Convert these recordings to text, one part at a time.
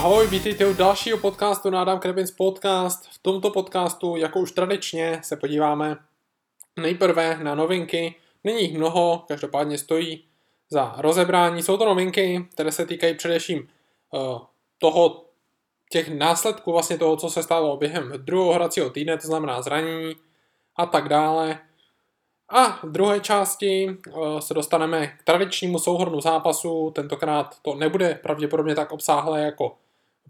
Ahoj, vítejte u dalšího podcastu na Adam Krebins Podcast. V tomto podcastu, jako už tradičně, se podíváme nejprve na novinky. Není jich mnoho, každopádně stojí za rozebrání. Jsou to novinky, které se týkají především uh, toho, těch následků vlastně toho, co se stalo během druhého hracího týdne, to znamená zranění a tak dále. A v druhé části uh, se dostaneme k tradičnímu souhrnu zápasu. Tentokrát to nebude pravděpodobně tak obsáhlé jako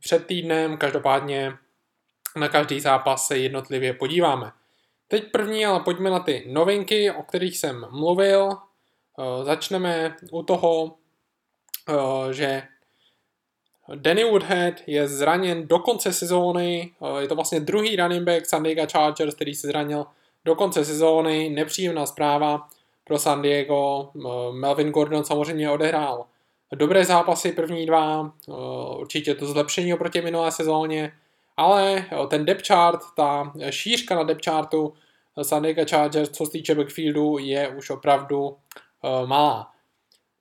před týdnem, každopádně na každý zápas se jednotlivě podíváme. Teď první, ale pojďme na ty novinky, o kterých jsem mluvil. Uh, začneme u toho, uh, že Danny Woodhead je zraněn do konce sezóny, je to vlastně druhý running back San Diego Chargers, který se zranil do konce sezóny, nepříjemná zpráva pro San Diego. Melvin Gordon samozřejmě odehrál dobré zápasy, první dva, určitě to zlepšení oproti minulé sezóně, ale ten depth chart, ta šířka na depth chartu San Diego Chargers, co se týče backfieldu, je už opravdu malá.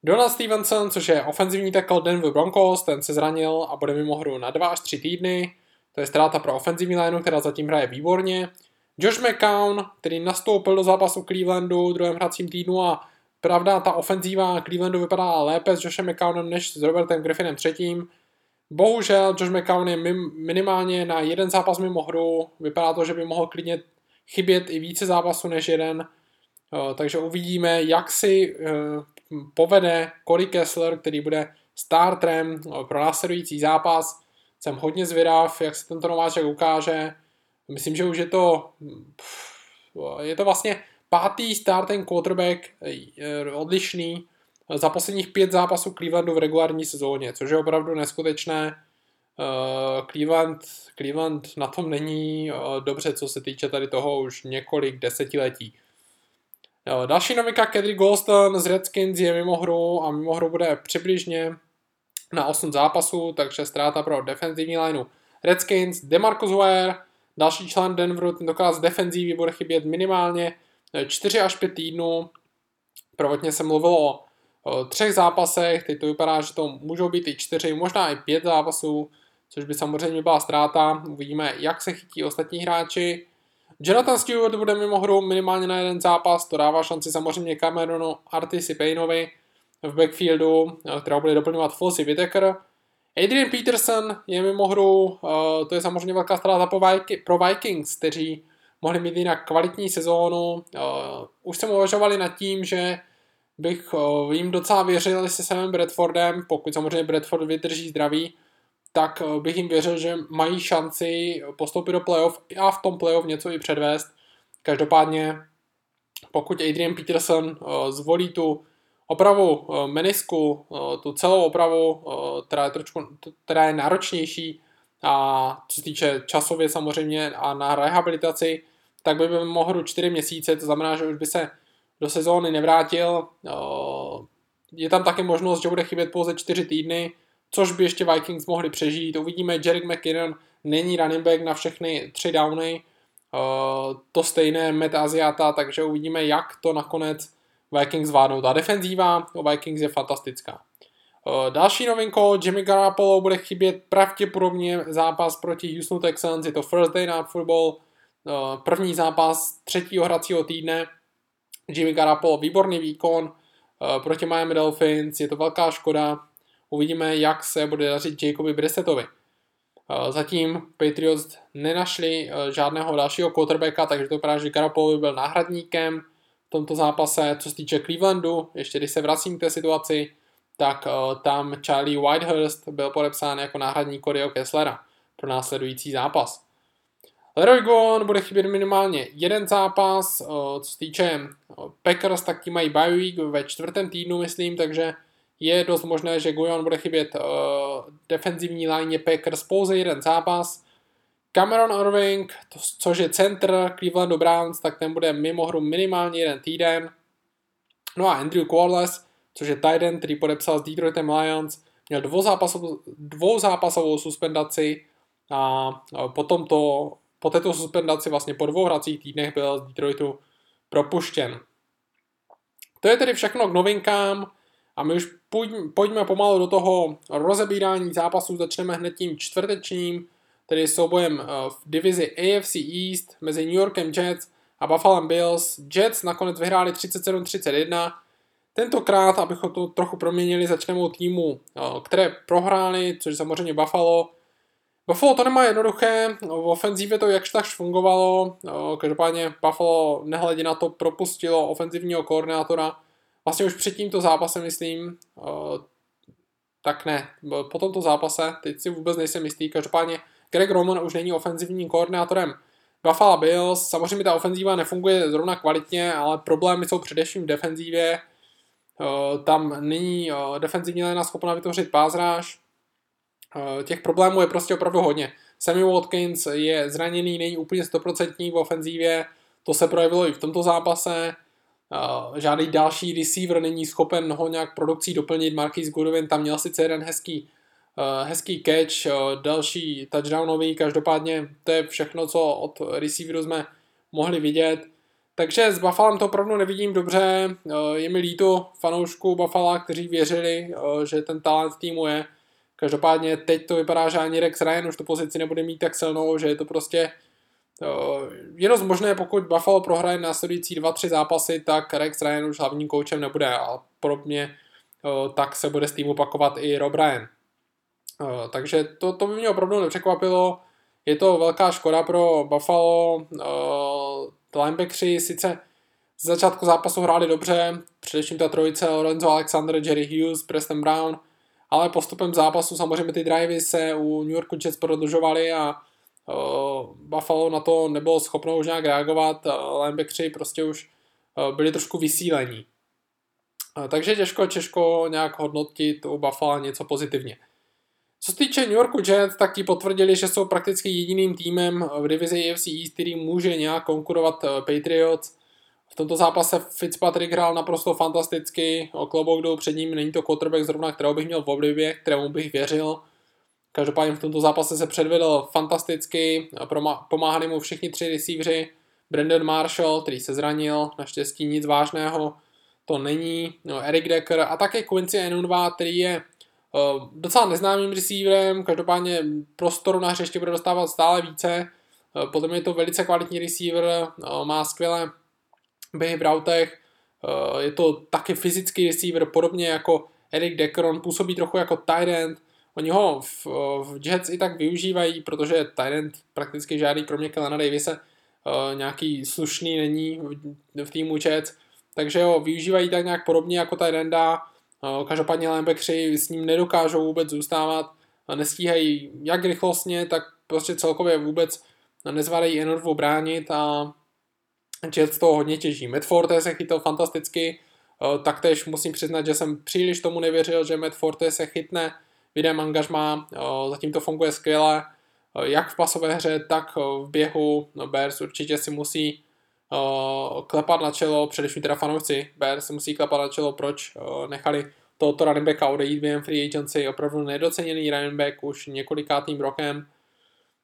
Donald Stevenson, což je ofenzivní tackle Denver Broncos, ten se zranil a bude mimo hru na 2 až 3 týdny. To je ztráta pro ofenzivní lineu, která zatím hraje výborně. Josh McCown, který nastoupil do zápasu Clevelandu v druhém hracím týdnu a pravda, ta ofenzíva Clevelandu vypadá lépe s Joshem McCownem než s Robertem Griffinem třetím. Bohužel Josh McCown je minimálně na jeden zápas mimo hru. Vypadá to, že by mohl klidně chybět i více zápasů než jeden. Eh, takže uvidíme, jak si eh, povede Cory Kessler, který bude startrem eh, pro následující zápas. Jsem hodně zvědav, jak se tento nováček ukáže. Myslím, že už je to je to vlastně pátý starting quarterback eh, odlišný za posledních pět zápasů Clevelandu v regulární sezóně, což je opravdu neskutečné. Eh, Cleveland, Cleveland na tom není dobře, co se týče tady toho už několik desetiletí. Další novinka Kedry Golston z Redskins je mimo hru a mimo hru bude přibližně na 8 zápasů, takže ztráta pro defenzivní lineu Redskins, Demarcus Ware, další člen Denveru, tentokrát z defenzívy bude chybět minimálně 4 až 5 týdnů. Prvotně se mluvilo o třech zápasech, teď to vypadá, že to můžou být i čtyři, možná i pět zápasů, což by samozřejmě byla ztráta. Uvidíme, jak se chytí ostatní hráči. Jonathan Stewart bude mimo hru minimálně na jeden zápas, to dává šanci samozřejmě Cameronu Artisi Payneovi v backfieldu, která bude doplňovat Fossey Whitaker. Adrian Peterson je mimo hru, to je samozřejmě velká ztráta pro Vikings, kteří mohli mít jinak kvalitní sezónu. Už jsem uvažovali nad tím, že bych jim docela věřil se samým Bradfordem, pokud samozřejmě Bradford vydrží zdraví, tak eh, bych jim věřil, že mají šanci postoupit do playoff a v tom playoff něco i předvést. Každopádně, pokud Adrian Peterson eh, zvolí tu opravu eh, menisku, tu celou opravu, která je, trošku, která je náročnější a co se týče časově samozřejmě a na rehabilitaci, tak by mohl 4 měsíce, to znamená, že už by se do sezóny nevrátil. Je tam také možnost, že bude chybět pouze 4 týdny, což by ještě Vikings mohli přežít. Uvidíme, Jerick McKinnon není running back na všechny tři downy, uh, to stejné Matt Asiata, takže uvidíme, jak to nakonec Vikings zvládnou. Ta defenzíva o Vikings je fantastická. Uh, další novinko, Jimmy Garoppolo bude chybět pravděpodobně zápas proti Houston Texans, je to First Day Night Football, první zápas třetího hracího týdne. Jimmy Garoppolo, výborný výkon proti Miami Dolphins, je to velká škoda, Uvidíme, jak se bude dařit Jacobi Brissetovi. Eh, zatím Patriots nenašli eh, žádného dalšího quarterbacka, takže to vypadá, že Garoppolo byl náhradníkem v tomto zápase. Co se týče Clevelandu, ještě když se vracím k té situaci, tak eh, tam Charlie Whitehurst byl podepsán jako náhradník Coryho Kesslera pro následující zápas. Leroy Goon bude chybět minimálně jeden zápas, co se týče Packers, tak ti mají bye week ve čtvrtém týdnu, myslím, takže je dost možné, že Guyon bude chybět uh, defenzivní lině Packers pouze jeden zápas. Cameron Irving, to, což je center Clevelandu Browns, tak ten bude mimo hru minimálně jeden týden. No a Andrew Corliss, což je tight end, který podepsal s Detroitem Lions, měl dvouzápasovou, dvouzápasovou suspendaci a potom to, po této suspendaci vlastně po dvou hracích týdnech byl z Detroitu propuštěn. To je tedy všechno k novinkám. A my už pojďme pomalu do toho rozebírání zápasů, začneme hned tím čtvrtečním, tedy soubojem v divizi AFC East mezi New Yorkem Jets a Buffalo Bills. Jets nakonec vyhráli 37-31. Tentokrát, abychom to trochu proměnili, začneme od týmu, které prohráli, což samozřejmě Buffalo. Buffalo to nemá jednoduché, v ofenzívě to jakž takž fungovalo, každopádně Buffalo nehledě na to propustilo ofenzivního koordinátora, vlastně už před tímto zápasem myslím, tak ne, po tomto zápase, teď si vůbec nejsem jistý, každopádně Greg Roman už není ofenzivním koordinátorem. Buffalo Bills, samozřejmě ta ofenzíva nefunguje zrovna kvalitně, ale problémy jsou především v defenzívě, tam není defenzivní léna schopna vytvořit pázráž, těch problémů je prostě opravdu hodně. Sammy Watkins je zraněný, není úplně 100% v ofenzívě, to se projevilo i v tomto zápase. Žádný další receiver není schopen ho nějak produkcí doplnit. Marquis Goodwin tam měl sice jeden hezký, hezký catch, další touchdownový, každopádně to je všechno, co od receiveru jsme mohli vidět. Takže s Buffalem to opravdu nevidím dobře, je mi líto fanoušků Buffalo, kteří věřili, že ten talent týmu je, Každopádně teď to vypadá, že ani Rex Ryan už tu pozici nebude mít tak silnou, že je to prostě je dost možné, pokud Buffalo prohraje následující 2-3 zápasy, tak Rex Ryan už hlavním koučem nebude a podobně tak se bude s tým opakovat i Rob Ryan. Takže to, to by mě opravdu nepřekvapilo. Je to velká škoda pro Buffalo. Linebackři sice z začátku zápasu hráli dobře, především ta trojice Lorenzo Alexander, Jerry Hughes, Preston Brown, ale postupem zápasu samozřejmě ty drivey se u New Yorku Jets prodlužovaly a uh, Buffalo na to nebylo schopno už nějak reagovat, uh, linebackři prostě už uh, byli trošku vysílení. Uh, takže těžko, těžko nějak hodnotit u Buffalo něco pozitivně. Co se týče New Yorku Jets, tak ti potvrdili, že jsou prakticky jediným týmem v divizi AFC East, který může nějak konkurovat Patriots. Tomto zápase Fitzpatrick hrál naprosto fantasticky, o klobouk jdou před ním, není to quarterback zrovna, kterého bych měl v oblibě, kterému bych věřil. Každopádně v tomto zápase se předvedl fantasticky, pomáhali mu všichni tři receiveři, Brandon Marshall, který se zranil, naštěstí nic vážného to není, no, Eric Decker a také Quincy Enunwa, který je uh, docela neznámým receiverem, každopádně prostoru na hřiště bude dostávat stále více, uh, podle mě je to velice kvalitní receiver, uh, má skvělé běhy v routech, eh, je to taky fyzický receiver, podobně jako Eric Decker, on působí trochu jako end, Oni ho v, v Jets i tak využívají, protože end prakticky žádný, kromě Kelena Davise, uh, nějaký slušný není v, týmu Jets, takže ho využívají tak nějak podobně jako enda, uh, každopádně linebackři s ním nedokážou vůbec zůstávat, nestíhají jak rychlostně, tak prostě celkově vůbec nezvládají Enorvu bránit a Jets toho hodně těží. Matt Forte se chytil fantasticky, eh, taktéž musím přiznat, že jsem příliš tomu nevěřil, že Matt Forte se chytne v jiném angažmá, eh, zatím to funguje skvěle, eh, jak v pasové hře, tak v běhu. No, Bears určitě si musí klepat na čelo, především teda fanoušci Bears si musí klepat na čelo, proč nechali tohoto running backa odejít během free agency, opravdu nedoceněný running back už několikátým rokem,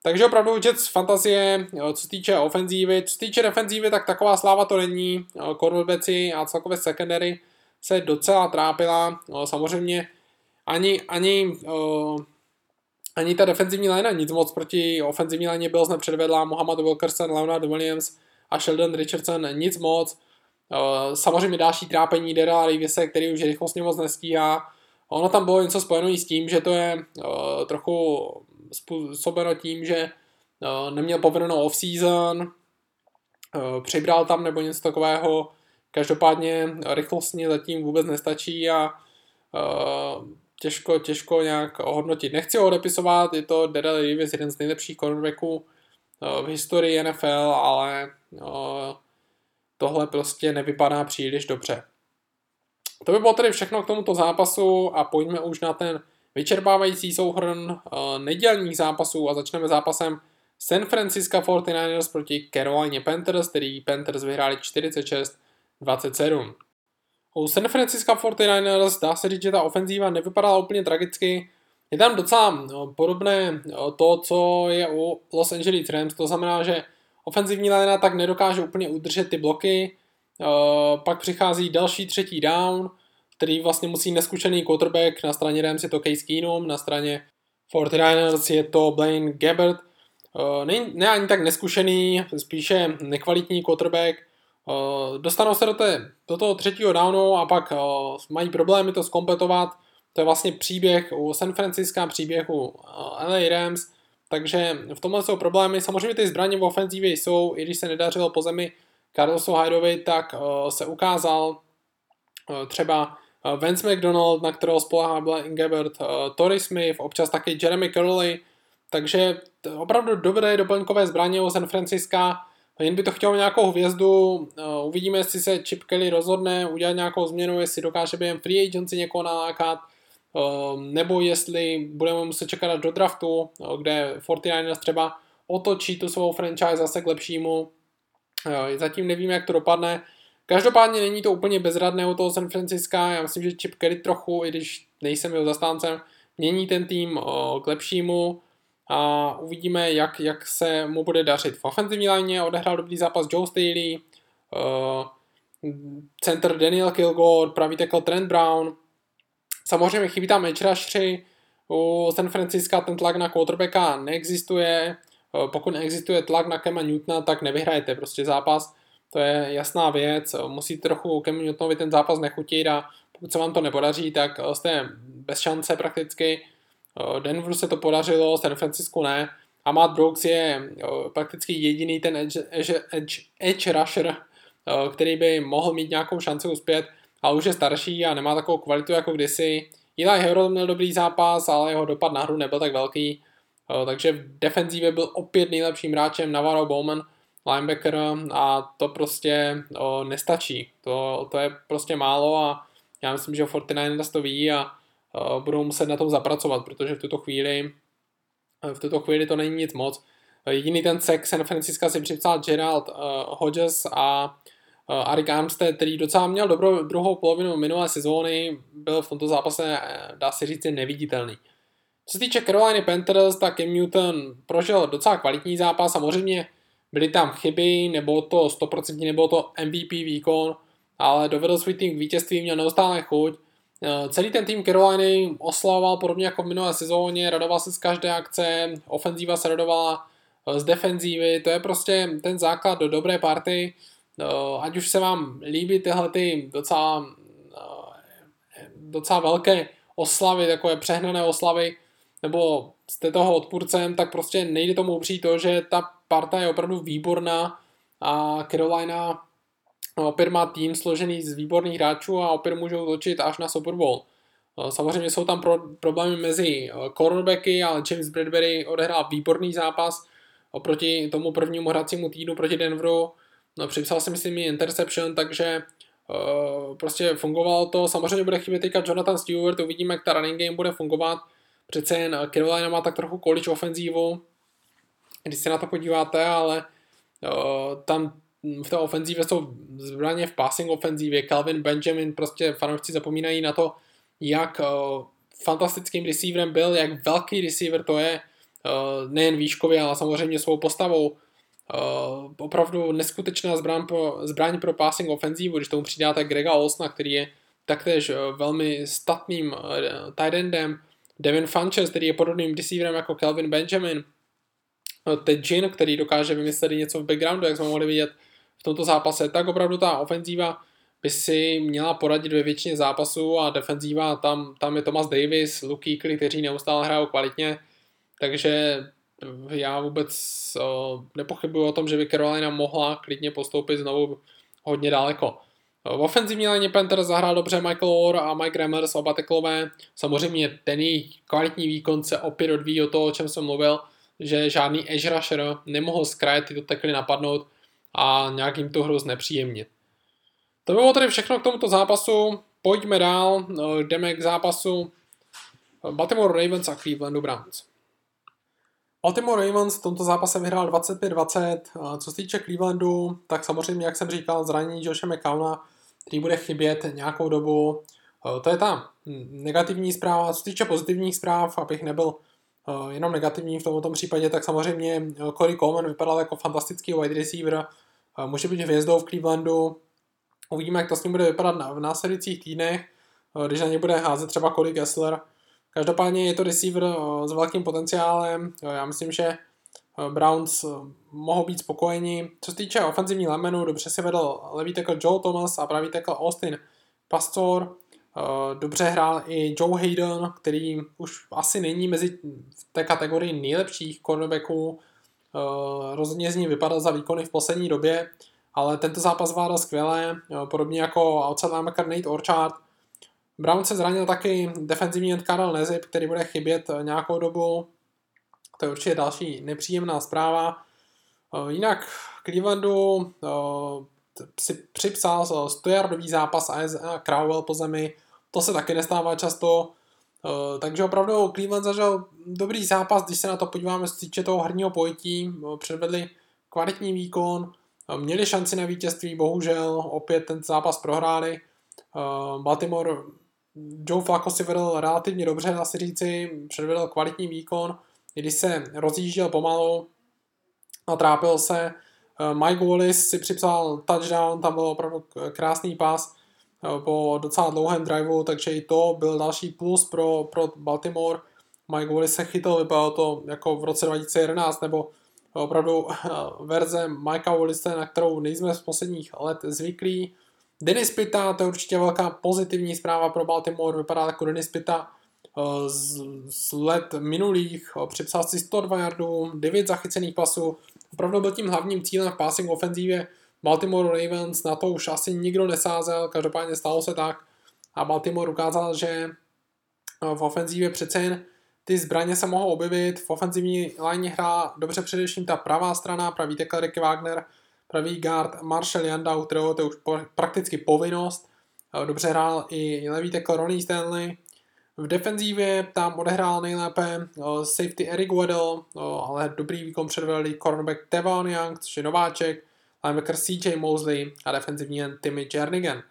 takže opravdu Jets fantazie, co se týče ofenzívy, co se týče defenzívy, tak taková sláva to není. Cornerbacki a celkově secondary se docela trápila. Samozřejmě ani, ani, ani ta defenzivní line nic moc proti ofenzivní line byl nepředvedla. Mohamed Wilkerson, Leonard Williams a Sheldon Richardson nic moc. Samozřejmě další trápení Dera Davise, který už rychlostně moc nestíhá. Ono tam bylo něco spojeno i s tím, že to je trochu způsobeno tím, že uh, neměl povedenou off-season, uh, přibral tam nebo něco takového. Každopádně rychlostně zatím vůbec nestačí a uh, těžko, těžko nějak ohodnotit. Nechci ho odepisovat, je to Daryl Davis, jeden z nejlepších cornerbacků v historii NFL, ale tohle prostě nevypadá příliš dobře. To by bylo tedy všechno k tomuto zápasu a pojďme už na ten vyčerpávající souhrn uh, nedělních zápasů a začneme zápasem San Francisco 49ers proti Carolina Panthers, který Panthers vyhráli 46-27. U San Francisco 49ers dá se říct, že ta ofenzíva nevypadala úplně tragicky. Je tam docela no, podobné no, to, co je u Los Angeles Rams, to znamená, že ofenzivní linea tak nedokáže úplně udržet ty bloky, pak přichází další třetí down, který vlastně musí neskušený quarterback, na straně Rams je to Case Keenum, na straně 49ers je to Blaine Gabbert, ne, ne ani tak neskušený, spíše nekvalitní quarterback, dostanou se do, té, do toho třetího downu a pak mají problémy to zkompletovat, to je vlastně příběh u San Francisco, příběh u LA Rams, takže v tomhle jsou problémy. Samozřejmě ty zbraně v ofenzívě jsou, i když se nedařilo po zemi Carlosu Hydovi, tak se ukázal třeba Vance McDonald, na kterého spolehá Blaine Gabbert, Torrey Smith, občas taky Jeremy Curley, takže opravdu dobré doplňkové zbraně u San Francisca, jen by to chtělo nějakou hvězdu, uvidíme, jestli se Chip Kelly rozhodne udělat nějakou změnu, jestli dokáže během free agency někoho nalákat, nebo jestli budeme muset čekat do draftu, kde 49ers třeba otočí tu svou franchise zase k lepšímu. Zatím nevíme, jak to dopadne. Každopádně není to úplně bezradné u toho San Francisca, já myslím, že Chip Kelly trochu, i když nejsem jeho zastáncem, mění ten tým k lepšímu. A uvidíme, jak, jak se mu bude dařit. V ofenzivní léně odehrál dobrý zápas Joe Staley, uh, center Daniel Kilgore, pravý tackle Trent Brown. Samozřejmě chybí tam edge rushři, u San Francisca ten tlak na quarterbacka neexistuje, uh, pokud neexistuje tlak na Kema Newtona, tak nevyhrajete prostě zápas, to je jasná věc, musíte trochu Kemu Newtonovi ten zápas nechutit a pokud se vám to nepodaří, tak jste bez šance prakticky. Eh, Denveru se to podařilo, San Francisco ne. A Matt Brooks je eh, prakticky jediný ten edge, edge, edge, edge rusher, eh, který by mohl mít nějakou šanci uspět, ale už je starší a nemá takovou kvalitu jako kdysi. Eli Hero měl dobrý zápas, ale jeho dopad na hru nebyl tak velký, takže v defenzívě byl opět nejlepším hráčem Navarro Bowman, linebacker a to prostě nestačí. To, to je prostě málo a já myslím, že 49ers to ví a Eh, budou muset na tom zapracovat, protože v tuto chvíli v tuto chvíli to není nic moc. Jediný ten sek San Francisco si připsal Gerald uh, Hodges a uh, Arik Armstead, který docela měl dobrou druhou polovinu minulé sezóny, byl v tomto zápase, dá se říct, neviditelný. Co se týče Carolina Panthers, tak Cam Newton prožil docela kvalitní zápas, samozřejmě byly tam chyby, nebo to 100% nebo to MVP výkon, ale dovedl svůj tým k vítězství, měl neustále chuť. Eh, celý ten tým Caroliny oslavoval podobně jako v minulé sezóně, radoval se z každé akce, ofenzíva se radovala eh, z defenzívy, to je prostě ten základ do dobré party, eh, ať už se vám líbí tyhle ty docela, docela velké oslavy, takové přehnané oslavy, nebo jste toho odpůrcem, tak prostě nejde tomu upřít to, že ta parta je opravdu výborná a Carolina No, opět má tým složený z výborných hráčů a opět můžou točit až na Super Bowl. Eh, samozřejmě jsou tam pro, problémy mezi eh, cornerbacky, ale James Bradbury odehrál výborný zápas oproti tomu prvnímu hracímu týdnu proti Denveru. No, připsal si myslím interception, takže uh, prostě fungovalo to. Samozřejmě bude chybět teďka Jonathan Stewart, uvidíme, jak ta running game bude fungovat. Přece jen Carolina má tak trochu college ofenzívu, když se na to podíváte, ale uh, tam v té ofenzívě jsou zbraně v passing ofenzívě. Calvin Benjamin, prostě fanoušci zapomínají na to, jak uh, fantastickým receiverem byl, jak velký receiver to je, uh, nejen výškově, ale samozřejmě svou postavou. Uh, opravdu neskutečná zbraň pro, zbraň pro passing ofenzívu, když tomu přidáte Grega Olsna, který je taktéž velmi statným tight endem, Devin Funches, který je podobným receiverem jako Calvin Benjamin, uh, Ted Jin, který dokáže vymyslet něco v backgroundu, jak jsme mohli vidět, v tomto zápase, tak opravdu ta ofenzíva by si měla poradit ve většině zápasů a defenzíva, tam, tam je Thomas Davis, Luke Kuechly, kteří neustále hrajou kvalitně, takže já vůbec uh, nepochybuji o tom, že by Carolina mohla klidně postoupit znovu hodně daleko. V ofenzivní léně Panther zahrál dobře Michael Orr a Mike Remmers, oba teklové. Samozřejmě ten kvalitní výkon se opět odvíjí o toho, o čem jsem mluvil, že žádný edge rusher nemohl z kraje tyto tekly napadnout a nějak jim tu hru znepříjemnit. To bylo tedy všechno k tomuto zápasu. Pojďme dál, jdeme k zápasu Baltimore Ravens a Cleveland Browns. Baltimore Ravens v tomto zápase vyhrál 25-20. Co se týče Clevelandu, tak samozřejmě, jak jsem říkal, zranění Josha McCowna, který bude chybět nějakou dobu. To je ta negativní zpráva. Co se týče pozitivních zpráv, abych nebyl jenom negativní v tomto případě, tak samozřejmě Corey Coleman vypadal jako fantastický wide receiver, může být hvězdou v Clevelandu. Uvidíme, jak to s ním bude vypadat v následujících týdnech. když na ně bude házet třeba Cody Kessler. Každopádně je to receiver s velkým potenciálem. Já myslím, že Browns mohou být spokojeni. Co se týče ofenzivní lemenu, dobře si vedl levý tackle Joe Thomas a pravý tackle Austin Pastor. Dobře hrál i Joe Hayden, který už asi není mezi v té kategorii nejlepších cornerbacků. Rozhodně z ní vypadal za výkony v poslední době, ale tento zápas zvládal skvěle, podobně jako outside linebacker Nate Orchard. Brown se zranil taky defenzivní end Karel Nezip, který bude chybět nějakou dobu. To je určitě další nepříjemná zpráva. Jinak Clevelandu si připsal 100-yardový zápas a Crowell po zemi, to se taky nestává často, takže opravdu Cleveland zažil dobrý zápas, když se na to podíváme z týče toho herního pojetí, předvedli kvalitní výkon, měli šanci na vítězství, bohužel opět ten zápas prohráli. Baltimore Joe Flacco si vedl relativně dobře, dá se říci, předvedl kvalitní výkon, když se rozjížděl pomalu a trápil se. Mike Wallace si připsal touchdown, tam byl opravdu krásný pas po docela dlouhém driveu, takže i to byl další plus pro, pro Baltimore. Mike Wallace se chytil, vypadalo to jako v roce 2011, nebo opravdu verze Mikea Wallace, na kterou nejsme z posledních let zvyklí. Denis Pita, to je určitě velká pozitivní zpráva pro Baltimore, vypadá jako Denis Pita eh, z, z let minulých, eh, připsal si 102 yardů, 9 zachycených pasů, opravdu byl tím hlavním cílem v passing ofenzívě Baltimore Ravens, na to už asi nikdo nesázel, každopádně stalo se tak a Baltimore ukázal, že eh, v ofenzívě přece jen ty zbraně se mohou objevit, v ofenzivní line hrá dobře především ta pravá strana, pravý tackle Ricky Wagner, pravý guard Marshall Yanda, u kterého to je už prakticky povinnost. Eh, dobře hrál i levý tackle Ronnie Stanley. V defenzívě tam odehrál nejlépe eh, safety Eric Weddle, ale dobrý výkon předvedl cornerback Tevon Young, což je nováček, linebacker CJ Mosley a defenzivní jen Timmy Jernigan.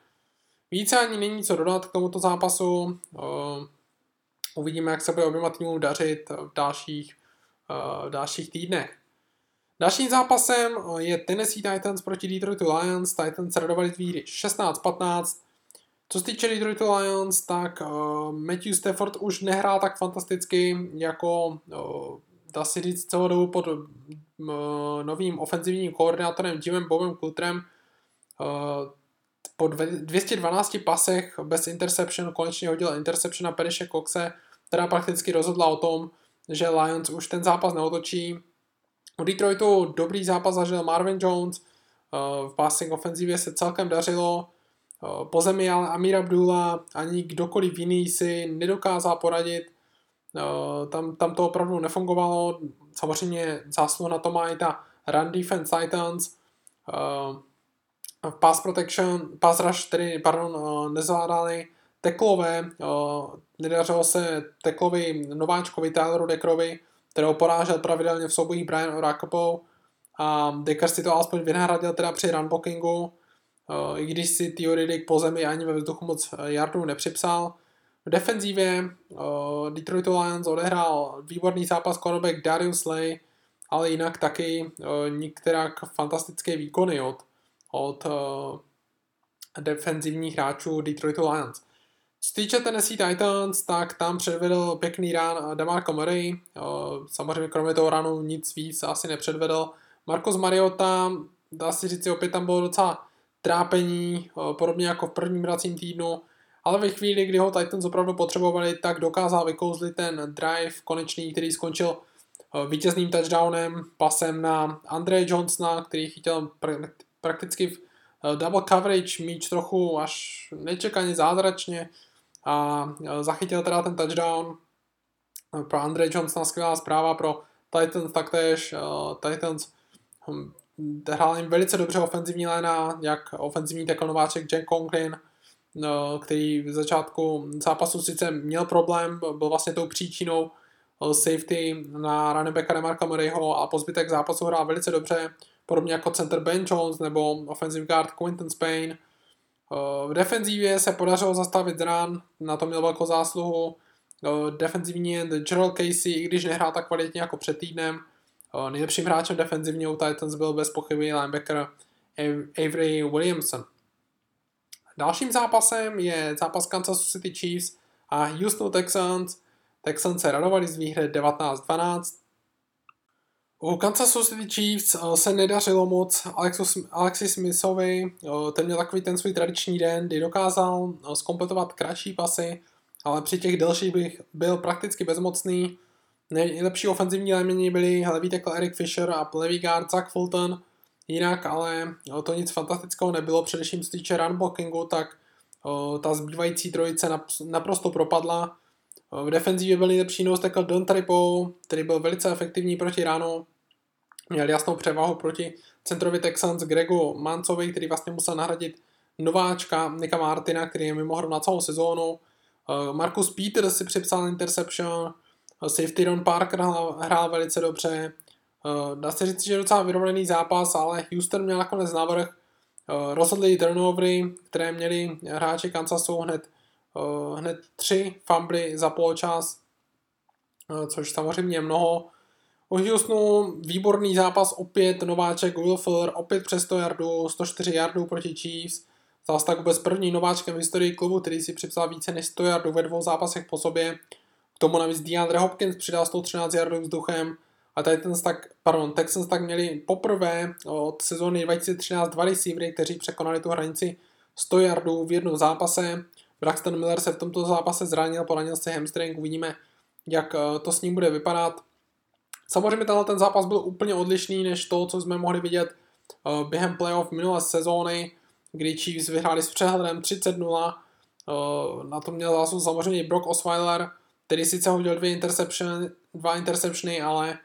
Více ani není co dodat k tomuto zápasu. Uvidíme, jak se bude oběma týmům dařit v dalších, v dalších týdnech. Dalším zápasem eh, je Tennessee Titans proti Detroitu Lions. Titans radovali tvíry 16-15. Co se týče Detroitu Lions, tak Matthew Stafford už nehrál tak fantasticky jako dá se říct celou dobu pod uh, novým ofenzivním koordinátorem Jimem Bobem Coulterem. Uh, po 212 pasech bez interception konečně hodil interception na Periše Coxe, která prakticky rozhodla o tom, že Lions už ten zápas neotočí u Detroitu dobrý zápas zažil Marvin Jones, eh, v passing ofenzivě se celkem dařilo, eh, po zemi ale Amir Abdullah ani kdokoliv jiný si nedokázal poradit, tam, tam to opravdu nefungovalo, samozřejmě zásluhu na to má i ta run defense Titans, pass protection, pass rush, tedy, pardon, nezvládali, teklové, nedařilo se teklovi nováčkovi Tyleru Dekrovi, kterou porážel pravidelně v soubojích Brian Orakopou. A Decker si to alespoň vynahradil teda při runblockingu, eh, i když si Theoretic po zemi ani ve vzduchu moc yardů nepřipsal. V defenzívě uh, Detroit Lions odehrál výborný zápas cornerback Darius Lay, ale jinak taky uh, některak fantastické výkony od, od uh, defenzivních hráčů Detroit Lions. Co týče Tennessee Titans, tak tam předvedl pěkný rán DeMarco Murray, samozřejmě kromě toho ránu nic víc asi nepředvedl. Marcos Mariota, dá se říct, opět tam bylo docela trápení, podobně jako v prvním hracím týdnu, ale ve chvíli, kdy ho Titans opravdu potřebovali, tak dokázal vykouzlit ten drive konečný, který skončil vítězným touchdownem, pasem na Andre Johnsona, který chytil prakticky v double coverage míč trochu až nečekaně zázračně, a e, zachytil teda ten touchdown pro Andre Johnsona skvělá zpráva pro Titans taktéž. Titans hm, hrál jim velice dobře ofenzivní léna, jak ofenzivní tackle nováček Jack Conklin, který v začátku zápasu sice měl problém, byl vlastně tou příčinou uh, safety na runnebacka Marka Murrayho a po zbytek zápasu hrál velice dobře, podobně jako center Ben Jones nebo offensive guard Quinton Spain. V defenzívě se podařilo zastavit zran, na to měl velkou zásluhu. Defenzivně Gerald Casey, i když nehrál tak kvalitně jako před týdnem, nejlepším hráčem defenzivně u Titans byl bez pochyby linebacker Avery Williamson. Dalším zápasem je zápas Kansas City Chiefs a Houston Texans. Texans se radovali z výhry 19-12. U Kansas City Chiefs eh, se nedařilo moc Alexis Smithovi, eh, ten měl takový ten svůj tradiční den, kdy dokázal zkompletovat kratší pasy, ale při těch delších bych byl prakticky bezmocný. Nejlepší ofenzivní lémění byli levý tackle Eric Fisher a levý guard Zach Fulton. Jinak ale to nic fantastického nebylo, především z týče run blockingu, tak ta zbývající trojice naprosto propadla. V defenzivě byl nejlepší nose tackle Don Tripo, který byl velice efektivní proti ránu. Měl jasnou převahu proti centrovi Texans Gregu Mancovi, který vlastně musel nahradit nováčka Nika Martina, který je mimochodem na celou sezónu. Marcus Peters si připsal interception, Safety Ron Parker hrál velice dobře. Uh, dá se říct, že je docela vyrovnaný zápas, ale Houston měl nakonec návrh. Uh, rozhodli turnovery, které měli hráči Kansasu hned, uh, hned tři fumbly za poločas, což samozřejmě je mnoho. U Houstonu výborný zápas, opět nováček Will Fuller, opět přes 100 yardů, 104 yardů proti Chiefs. Stal se tak vůbec první nováčkem v historii klubu, který si připsal více než 100 yardů ve dvou zápasech po sobě. K tomu navíc DeAndre Hopkins přidal 113 yardů vzduchem a Titans tak, pardon, Texans tak měli poprvé od sezóny 2013 dva receivery, kteří překonali tu hranici 100 yardů v jednom zápase. Braxton Miller se v tomto zápase zranil, poranil se hamstring, uvidíme, jak eh, to s ním bude vypadat. Samozřejmě tenhle ten zápas byl úplně odlišný než to, co jsme mohli vidět eh, během playoff minulé sezóny, kdy Chiefs vyhráli s přehledem 30-0. Eh, na to měl zásluh samozřejmě Brock Osweiler, který sice hodil dvě interception, dva interceptiony, ale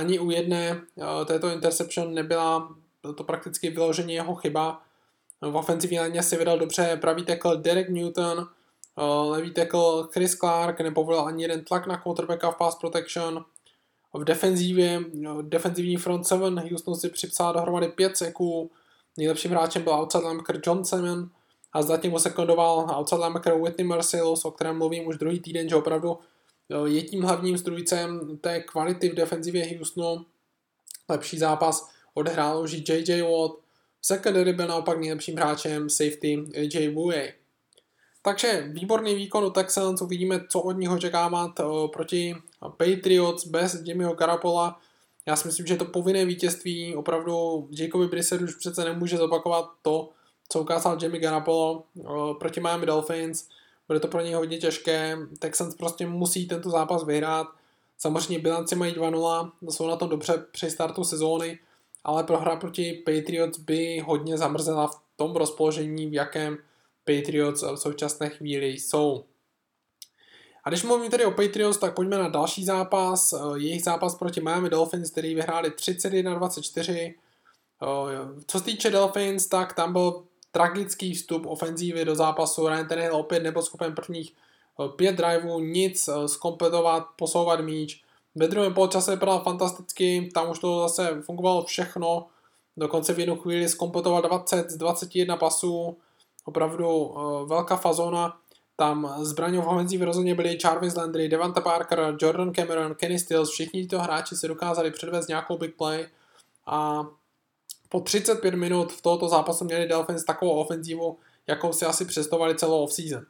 ani u jedné uh, této interception nebyla to prakticky vyložení jeho chyba. V ofenzivní léně si vydal dobře pravý tackle Derek Newton, uh, levý tackle Chris Clark nepovolil ani jeden tlak na quarterbacka v pass protection. V defenzívě, uh, defenzivní front 7 Houston si připsal dohromady 5 seků. Nejlepším hráčem byl outside linebacker John Simon a zatím mu sekundoval outside linebacker Whitney Mercilus, o kterém mluvím už druhý týden, že opravdu je tím hlavním strujcem té kvality v defenzivě Houstonu. Lepší zápas odehrál už J.J. Watt. V secondary byl naopak nejlepším hráčem safety AJ Bouye. Takže výborný výkon u Texans, uvidíme, co od něho čekávat eh, proti Patriots bez Jimmyho Garapola. Já si myslím, že to povinné vítězství, opravdu Jacoby Brissett už přece nemůže zopakovat to, co ukázal Jimmy Garoppolo eh, proti Miami Dolphins bude to pro něj hodně těžké. Texans prostě musí tento zápas vyhrát. Samozřejmě bilanci mají 2-0, jsou na tom dobře při startu sezóny, ale prohra proti Patriots by hodně zamrzela v tom rozpoložení, v jakém Patriots v současné chvíli jsou. A když mluvím tedy o Patriots, tak pojďme na další zápas. Jejich zápas proti Miami Dolphins, který vyhráli 31-24. Co se týče Dolphins, tak tam byl tragický vstup ofenzívy do zápasu. Ryan Tannehill opět nebyl schopen prvních eh, pět driveů nic eh, skompletovat, posouvat míč. Ve druhém poločase vypadal fantasticky, tam už to zase fungovalo všechno. Dokonce v jednu chvíli skompletoval 20 z 21 pasů, opravdu uh, velká fazona. Tam zbraně v ofenzívě rozhodně byli Jarvis Landry, Devante Parker, Jordan Cameron, Kenny Stills, všichni tyto hráči si dokázali předvést nějakou big play a po 35 minut v tohoto zápasu měli Dolphins takovou ofenzívu, jakou si asi představovali celou offseason.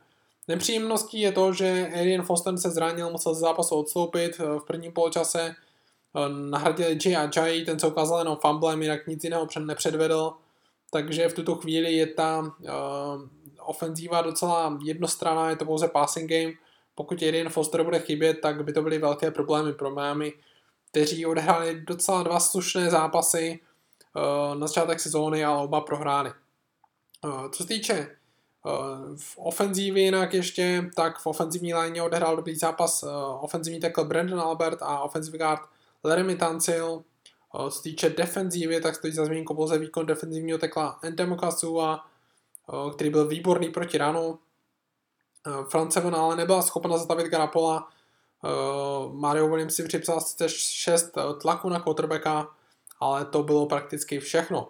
Nepříjemností je to, že Arian Foster se zranil, musel ze zápasu odstoupit eh, v prvním poločase. Eh, nahradili Jay a Jay, ten se ukázal jenom fumblem, jinak nic jiného nepředvedl. Takže v tuto chvíli je ta uh, ofenzíva docela jednostranná, je to pouze passing game. Pokud Arian Foster bude chybět, tak by to byly velké problémy pro Miami, kteří odehráli docela dva slušné zápasy, na začátek sezóny, ale oba prohrány. Eh, co se týče eh, v ofenzívě jinak ještě, tak v ofenzivní léně odehrál dobrý zápas ofenzivní tackle Brandon Albert a ofenzivní guard Larry Tancil. Co se týče defenzívy, tak stojí za zmínku pouze výkon defenzivního tekla a který byl výborný proti ranu. Seven ale nebyla schopna zastavit Garapola. Mario Williams si připsal 6 tlaku na quarterbacka, ale to bylo prakticky všechno.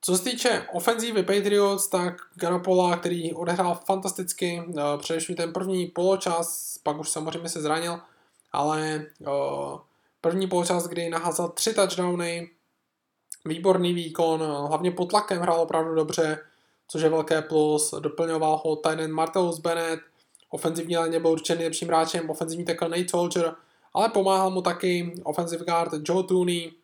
Co se týče ofenzívy Patriots, tak Garopola, který odehrál fantasticky, uh, především ten první poločas, pak už samozřejmě se zranil, ale uh, první poločas, kdy naházel tři touchdowny, výborný výkon, hlavně pod tlakem hrál opravdu dobře, což je velké plus. Doplňoval ho Tynan Martellus Bennett, ofenzivní léně byl určitě nejlepším hráčem, ofenzivní tackle Nate Soldier, ale pomáhal mu taky offensive guard Joe Tooney, eh,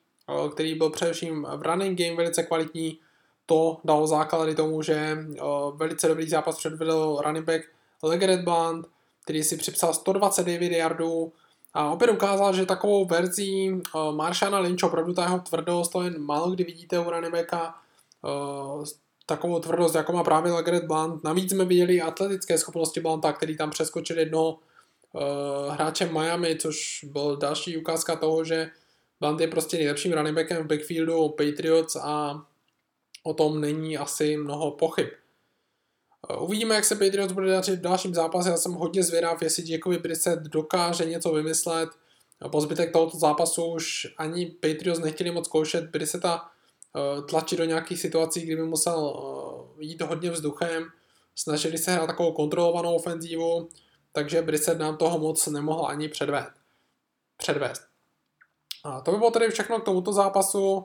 který byl především v running game velice kvalitní. To dalo základy tomu, že eh, velice dobrý zápas předvedl running back Legaret Blunt, který si připsal 129 yardů a opět ukázal, že takovou verzí uh, Marshana Lynch, opravdu ta jeho tvrdost, to jen málo kdy vidíte u running backa, takovou tvrdost, jako má právě Legaret Blunt. Navíc jsme viděli atletické schopnosti Blunta, který tam přeskočil jednoho uh, hráče Miami, což byl další ukázka toho, že Blunt je prostě nejlepším running backem v backfieldu Patriots a o tom není asi mnoho pochyb. Uh, uvidíme, jak se Patriots bude dařit v dalším zápase. Já jsem hodně zvědav, jestli Jacoby Brissett dokáže něco vymyslet. Po zbytek tohoto zápasu už ani Patriots nechtěli moc zkoušet Brissetta Eh, tlačit do nějakých situací, kdy by musel eh, jít hodně vzduchem. Snažili se hrát takovou kontrolovanou ofenzívu, takže Brissett nám toho moc nemohl ani předvést. předvést. A to by bylo tedy všechno k tomuto zápasu.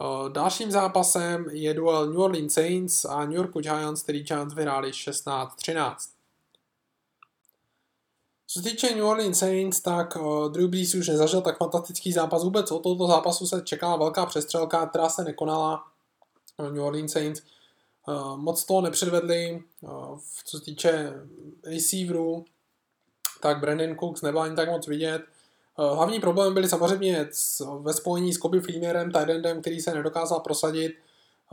Eh, dalším zápasem je duel New Orleans Saints a New York Giants, který Giants vyhráli 16-13. Co se týče New Orleans Saints, tak uh, Drew Brees už nezažil tak fantastický zápas. Vůbec od tohoto zápasu se čekala velká přestřelka, která se nekonala. Uh, New Orleans Saints moc toho nepředvedli. Co se týče receiverů, tak Brandon Cooks nebyl ani tak moc vidět. Uh, hlavní problém byly samozřejmě ve spojení s Kobe Fleenerem, Tyrendem, který se nedokázal prosadit.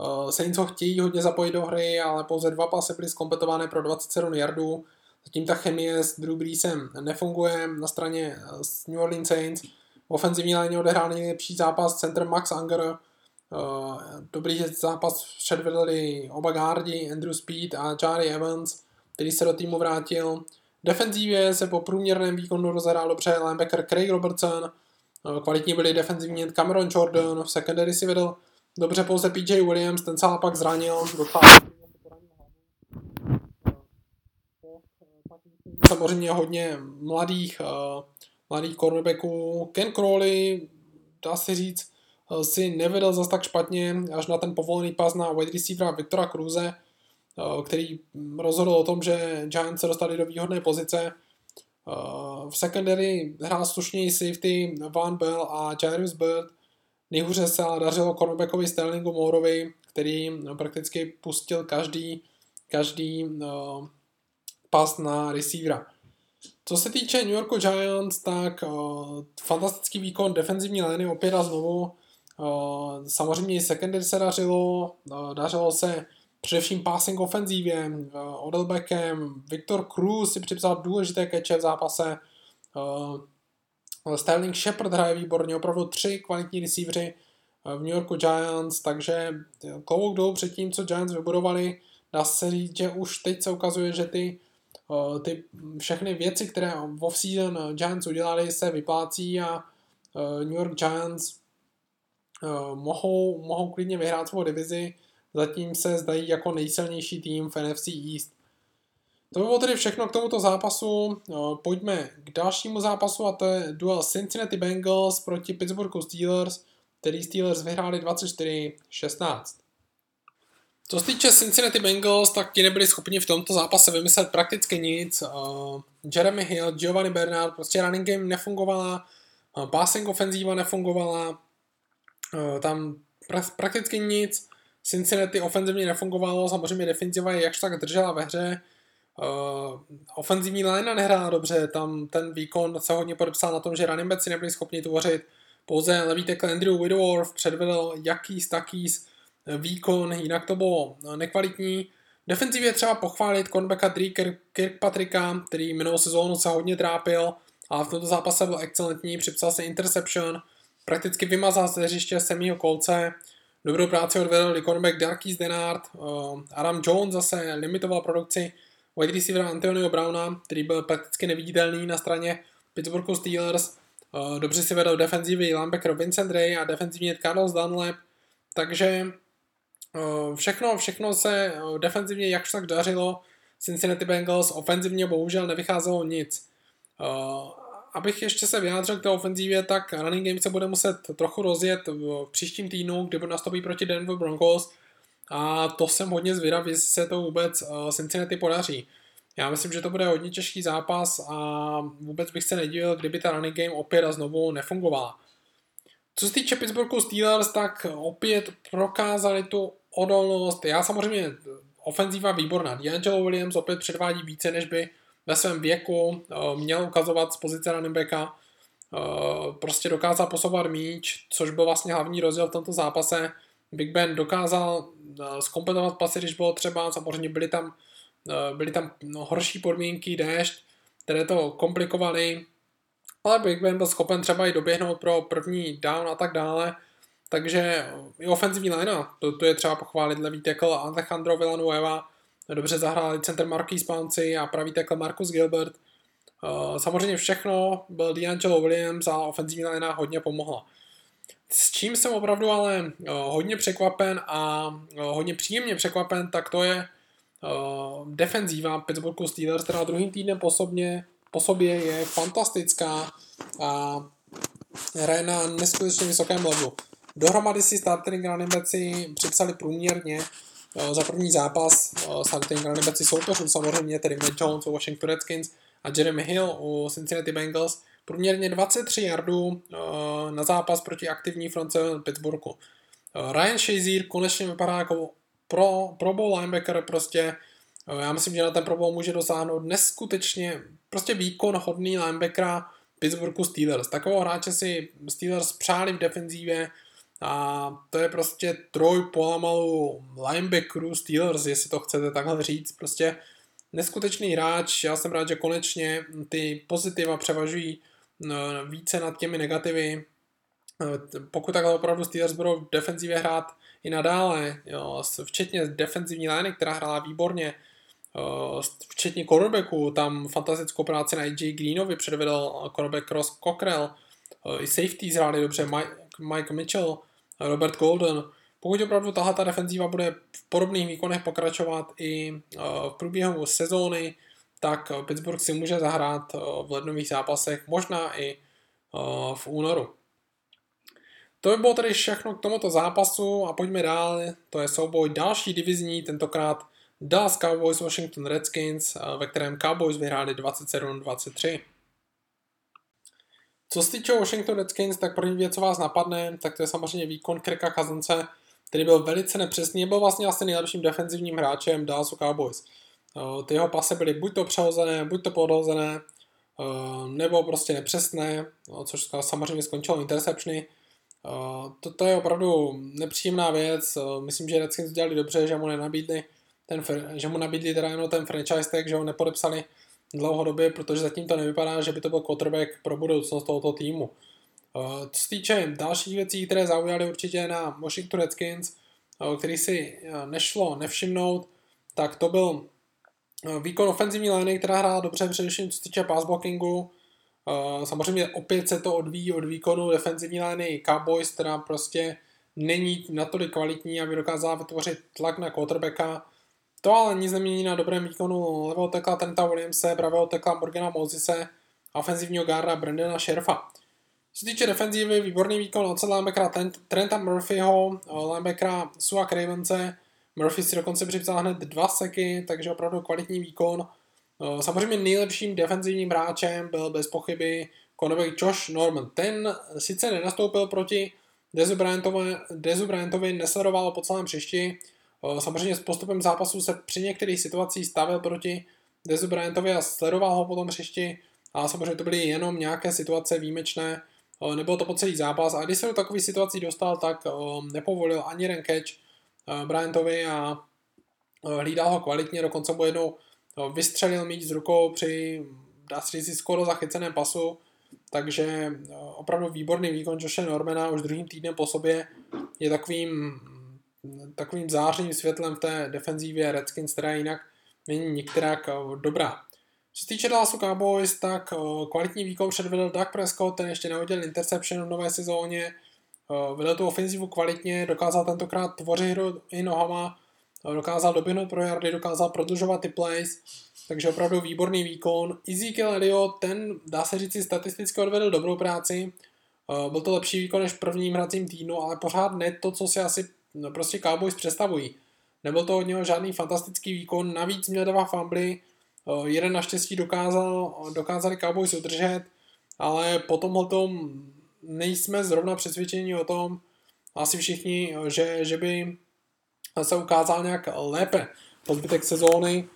Uh, Saints ho chtějí hodně zapojit do hry, ale pouze dva pasy byly zkompletované pro 27 yardů Zatím ta chemie s Drew Breesem nefunguje na straně eh, New Orleans Saints. V ofenzivní léně odehrál nejlepší zápas center Max Anger. Eh, dobrý zápas předvedli oba gardi, Andrew Speed a Jari Evans, který se do týmu vrátil. V defenzívě se po průměrném výkonu rozehrál dobře linebacker Craig Robertson, eh, kvalitní byli defenzivní Cameron Jordan, v secondary si vedl dobře pouze PJ Williams, ten se pak zranil, samozřejmě hodně mladých, uh, mladých cornerbacků. Ken Crowley, dá se říct, uh, si nevedl zas tak špatně až na ten povolený pas na wide receivera Viktora Cruze, uh, který rozhodl o tom, že Giants se dostali do výhodné pozice. Uh, v secondary hrál slušněji safety Van Bell a Jairus Bird. Nejhůře se ale dařilo cornerbackovi Sterlingu Mooreovi, který prakticky pustil každý, každý uh, pas na receivera. Co se týče New York Giants, tak fantastický výkon defenzivní lény opět a znovu. Samozřejmě i secondary se dařilo, dařilo se především passing ofenzívě. Odell Beckham, Victor Cruz si připsal důležité keče v zápase. Uh, Sterling Shepard hraje výborně, opravdu tři kvalitní receivery v New York Giants, takže klobouk dolů před tím, co Giants vybudovali, dá se říct, že už teď se ukazuje, že ty Eh, ty všechny věci, které v off-season Giants udělali, se vyplácí a eh, New York Giants eh, mohou, mohou klidně vyhrát svou divizi, zatím se zdají jako nejsilnější tým v NFC East. To by bylo tedy všechno k tomuto zápasu. Pojďme k dalšímu zápasu a to je duel Cincinnati Bengals proti Pittsburghu Steelers, který Steelers vyhráli 24-16. Co se týče Cincinnati Bengals, tak ti nebyli schopni v tomto zápase vymyslet prakticky nic. Jeremy Hill, Giovanni Bernard, prostě running game nefungovala, passing ofenzíva nefungovala, tam pra- prakticky nic. Cincinnati ofenzivně nefungovalo, samozřejmě defenziva je jakž tak držela ve hře. Uh, ofenzivní line nehrála dobře, tam ten výkon se hodně podepsal na tom, že running backs nebyli schopni tvořit. Pouze levý tackle Andrew Whitworth předvedl jakýs takýs výkon, jinak to bylo nekvalitní. Defenzivě třeba pochválit cornerbacka Dree Kirkpatricka, který minulou sezónu se hodně trápil a v tomto zápase byl excelentní, připsal se interception, prakticky vymazal ze hřiště Semího kolce, dobrou práci odvedl i cornerback Darkys Denard, eh, Adam Jones zase limitoval produkci wide receivera Antonio Browna, který byl prakticky neviditelný na straně Pittsburghu Steelers, eh, dobře si vedl defenzivní linebacker Vincent Ray a defenzivně Carlos Dunlap, takže Eh, všechno, všechno se defenzivně jakž tak dařilo. Cincinnati Bengals ofenzivně bohužel nevycházelo nic. Eh, abych ještě se vyjádřil k té ofenzívě, tak running game se bude muset trochu rozjet v příštím týdnu, kdy bude nastoupit proti Denver Broncos. a to jsem hodně zvědavý, jestli se to vůbec uh, Cincinnati podaří. Já myslím, že to bude hodně těžký zápas a vůbec bych se nedivil, kdyby ta running game opět a znovu nefungovala. Co se týče Pittsburghu Steelers, tak opět prokázali tu odolnost. Já samozřejmě, ofenzíva výborná. D'Angelo Williams opět předvádí více, než by ve svém věku eh, měl ukazovat z pozice running backa. Eh, prostě dokázal posouvat míč, což byl vlastně hlavní rozdíl v tomto zápase. Big Ben dokázal eh, zkompletovat pasy, když bylo třeba, samozřejmě byly tam, byly tam no, horší podmínky, déšť, které to komplikovaly, ale Big Ben byl schopen třeba i doběhnout pro první down a tak dále, takže i ofenzivní linea, to, to je třeba pochválit levý tackle Alejandro Villanueva, dobře zahráli center Marquis Pouncy a pravý tackle Marcus Gilbert. Uh, samozřejmě všechno byl D'Angelo Williams a ofenzivní linea hodně pomohla. S čím jsem opravdu ale uh, hodně překvapen a uh, hodně příjemně překvapen, tak to je defenzíva Pittsburghu Steelers, která druhým týdnem po sobě, po sobě je fantastická a hraje na neskutečně vysokém levelu. Dohromady si starting running backi připsali průměrně za první zápas uh, starting running backi soupeřů, samozřejmě tedy Matt Jones u Washington Redskins a Jeremy Hill u Cincinnati Bengals, průměrně 23 yardů uh, na zápas proti aktivní front seven Pittsburghu. Ryan Shazier konečně vypadá jako pro, pro bowl linebacker prostě já myslím, že na ten Pro Bowl může dosáhnout neskutečně prostě výkon hodný linebackera Pittsburghu Steelers. Takového hráče si Steelers přáli v defenzívě a to je prostě troj polamalu linebackerů Steelers, jestli to chcete takhle říct. Prostě neskutečný hráč, já jsem rád, že konečně ty pozitiva převažují no, více nad těmi negativy. Pokud takhle opravdu Steelers budou v defenzivě hrát i nadále, jo, včetně defenzivní liney, která hrála výborně, Eh, včetně cornerbacku, tam fantastickou práci na AJ Greenovi předvedl cornerback Ross Cockrell, eh, i safety zhráli dobře Mike, Mitchell, Robert Golden. Pokud opravdu tahle ta defenzíva bude v podobných výkonech pokračovat i eh, v průběhu sezóny, tak Pittsburgh si může zahrát v lednových zápasech, možná i v únoru. To by bylo tedy všechno k tomuto zápasu a pojďme dál. To je souboj další divizní, tentokrát Dallas Cowboys Washington Redskins, ve kterém Cowboys vyhráli 27-23. Co se týče Washington Redskins, tak první věc, co vás napadne, tak to je samozřejmě výkon Kirka Kazance, který byl velice nepřesný, byl vlastně asi nejlepším defenzivním hráčem Dallasu Cowboys. Ty jeho pasy byly buď to přehozené, buď to podhozené, nebo prostě nepřesné, což samozřejmě skončilo interceptiony. To, to je opravdu nepříjemná věc, myslím, že Redskins dělali dobře, že mu nenabídli ten, že mu nabídli teda jenom ten franchise tag, že ho nepodepsali dlouhodobě, protože zatím to nevypadá, že by to byl quarterback pro budoucnost tohoto týmu. Eh, co se týče dalších věcí, které zaujaly určitě na Washington Redskins, eh, který si eh, nešlo nevšimnout, tak to byl výkon ofenzivní liney, která hrála dobře, především co se týče pass blockingu. Samozřejmě opět se to odvíjí od výkonu defenzivní liney Cowboys, která prostě není natolik kvalitní, aby dokázala vytvořit tlak na quarterbacka. To ale nic nemění na dobrém výkonu levého tekla Trenta Williamse, pravého tekla Morgana Mosise a ofenzivního garda Brandona Sherfa. Co se týče defenzívy, výborný výkon od linebackera Trenta Murphyho, linebackera Sua Cravense. Murphy si dokonce připsal hned dva seky, takže opravdu kvalitní výkon. Samozřejmě nejlepším defenzivním hráčem byl bez pochyby cornerback Josh Norman. Ten sice nenastoupil proti Dezu Bryantovi, Dezu Bryantovi nesledoval po celém příští, Samozřejmě s postupem zápasu se při některých situacích stavil proti Dezu Bryantovi a sledoval ho potom hřišti, a samozřejmě to byly jenom nějaké situace výjimečné, nebylo to po celý zápas. A když se do takových situací dostal, tak nepovolil ani jeden catch Bryantovi a hlídal ho kvalitně, dokonce mu jednou vystřelil míč z rukou při, dá se říct, skoro zachyceném pasu, takže opravdu výborný výkon Joshe Normana už druhým týdnem po sobě. Je takovým takovým zářným světlem v té defenzívě Redskins, která jinak není některak eh, dobrá. Co se týče Dallasu Cowboys, tak eh, kvalitní výkon předvedl Doug Prescott, ten ještě nehodil interception v nové sezóně, eh, vedl tu ofenzivu kvalitně, dokázal tentokrát tvořit hru i nohama, dokázal doběhnout pro yardy, dokázal prodlužovat ty plays, takže opravdu výborný výkon. Ezekiel Elliott, ten dá se říct statisticky odvedl dobrou práci, byl to lepší výkon než v prvním hracím týdnu, ale pořád ne to, co si asi no prostě Cowboys představují. nebyl to od něho žádný fantastický výkon, navíc měl dva fumbly, jeden naštěstí dokázal, dokázali Cowboys udržet, ale po tomhle nejsme zrovna přesvědčeni o tom, asi všichni, že, že by se ukázal nějak lépe po zbytek sezóny,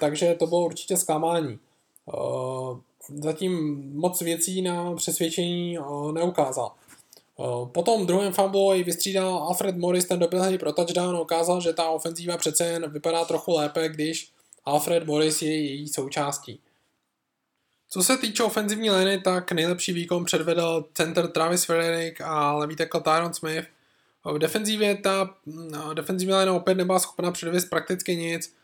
takže to bylo určitě zklamání. Zatím moc věcí na přesvědčení neukázal. Po tom druhém fumble vystřídal Alfred Morris ten doběhlý pro touchdown ukázal, že ta ofenzíva přece jen vypadá trochu lépe, když Alfred Morris je její součástí. Co se týče ofenzivní liny, tak nejlepší výkon předvedl center Travis Frederick a levý tackle Tyron Smith. V defenzívě ta no, defenzivní line opět nebyla schopna předvést prakticky nic.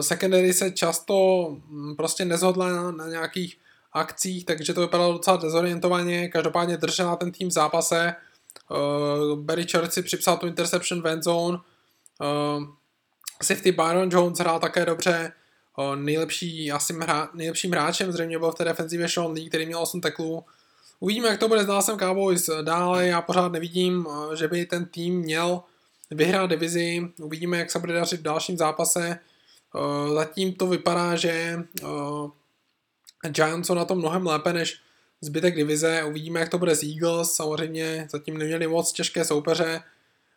Secondary se často mm, prostě nezhodla na nějakých akcích, takže to vypadalo docela dezorientovaně. Každopádně držela ten tým v zápase. Barry Church si připsal tu interception v zone. Safety Byron Jones hrál také dobře nejlepší, asi mhra, nejlepším hráčem zřejmě byl v té defenzivě Sean Lee, který měl 8 teklů. Uvidíme, jak to bude s Dallasem Cowboys dále, já pořád nevidím, že by ten tým měl vyhrát divizi, uvidíme, jak se bude dařit v dalším zápase. Zatím to vypadá, že Giants jsou na tom mnohem lépe než zbytek divize, uvidíme, jak to bude s Eagles, samozřejmě zatím neměli moc těžké soupeře,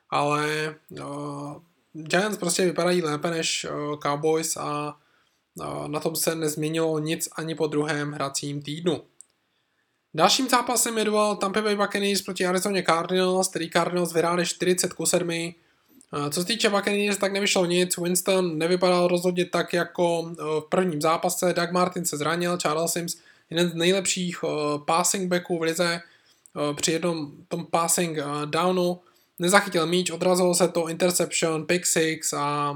ale Giants prostě vypadají lépe než Cowboys a na tom se nezměnilo nic ani po druhém hracím týdnu. Dalším zápasem jedoval Tampa Bay Buccaneers proti Arizona Cardinals, který Cardinals vyhráli 40 ku 7. Co se týče Buccaneers, tak nevyšlo nic. Winston nevypadal rozhodně tak jako v prvním zápase. Doug Martin se zranil, Charles Sims, jeden z nejlepších passing backů v lize, při jednom tom passing downu nezachytil míč, odrazilo se to interception, pick six a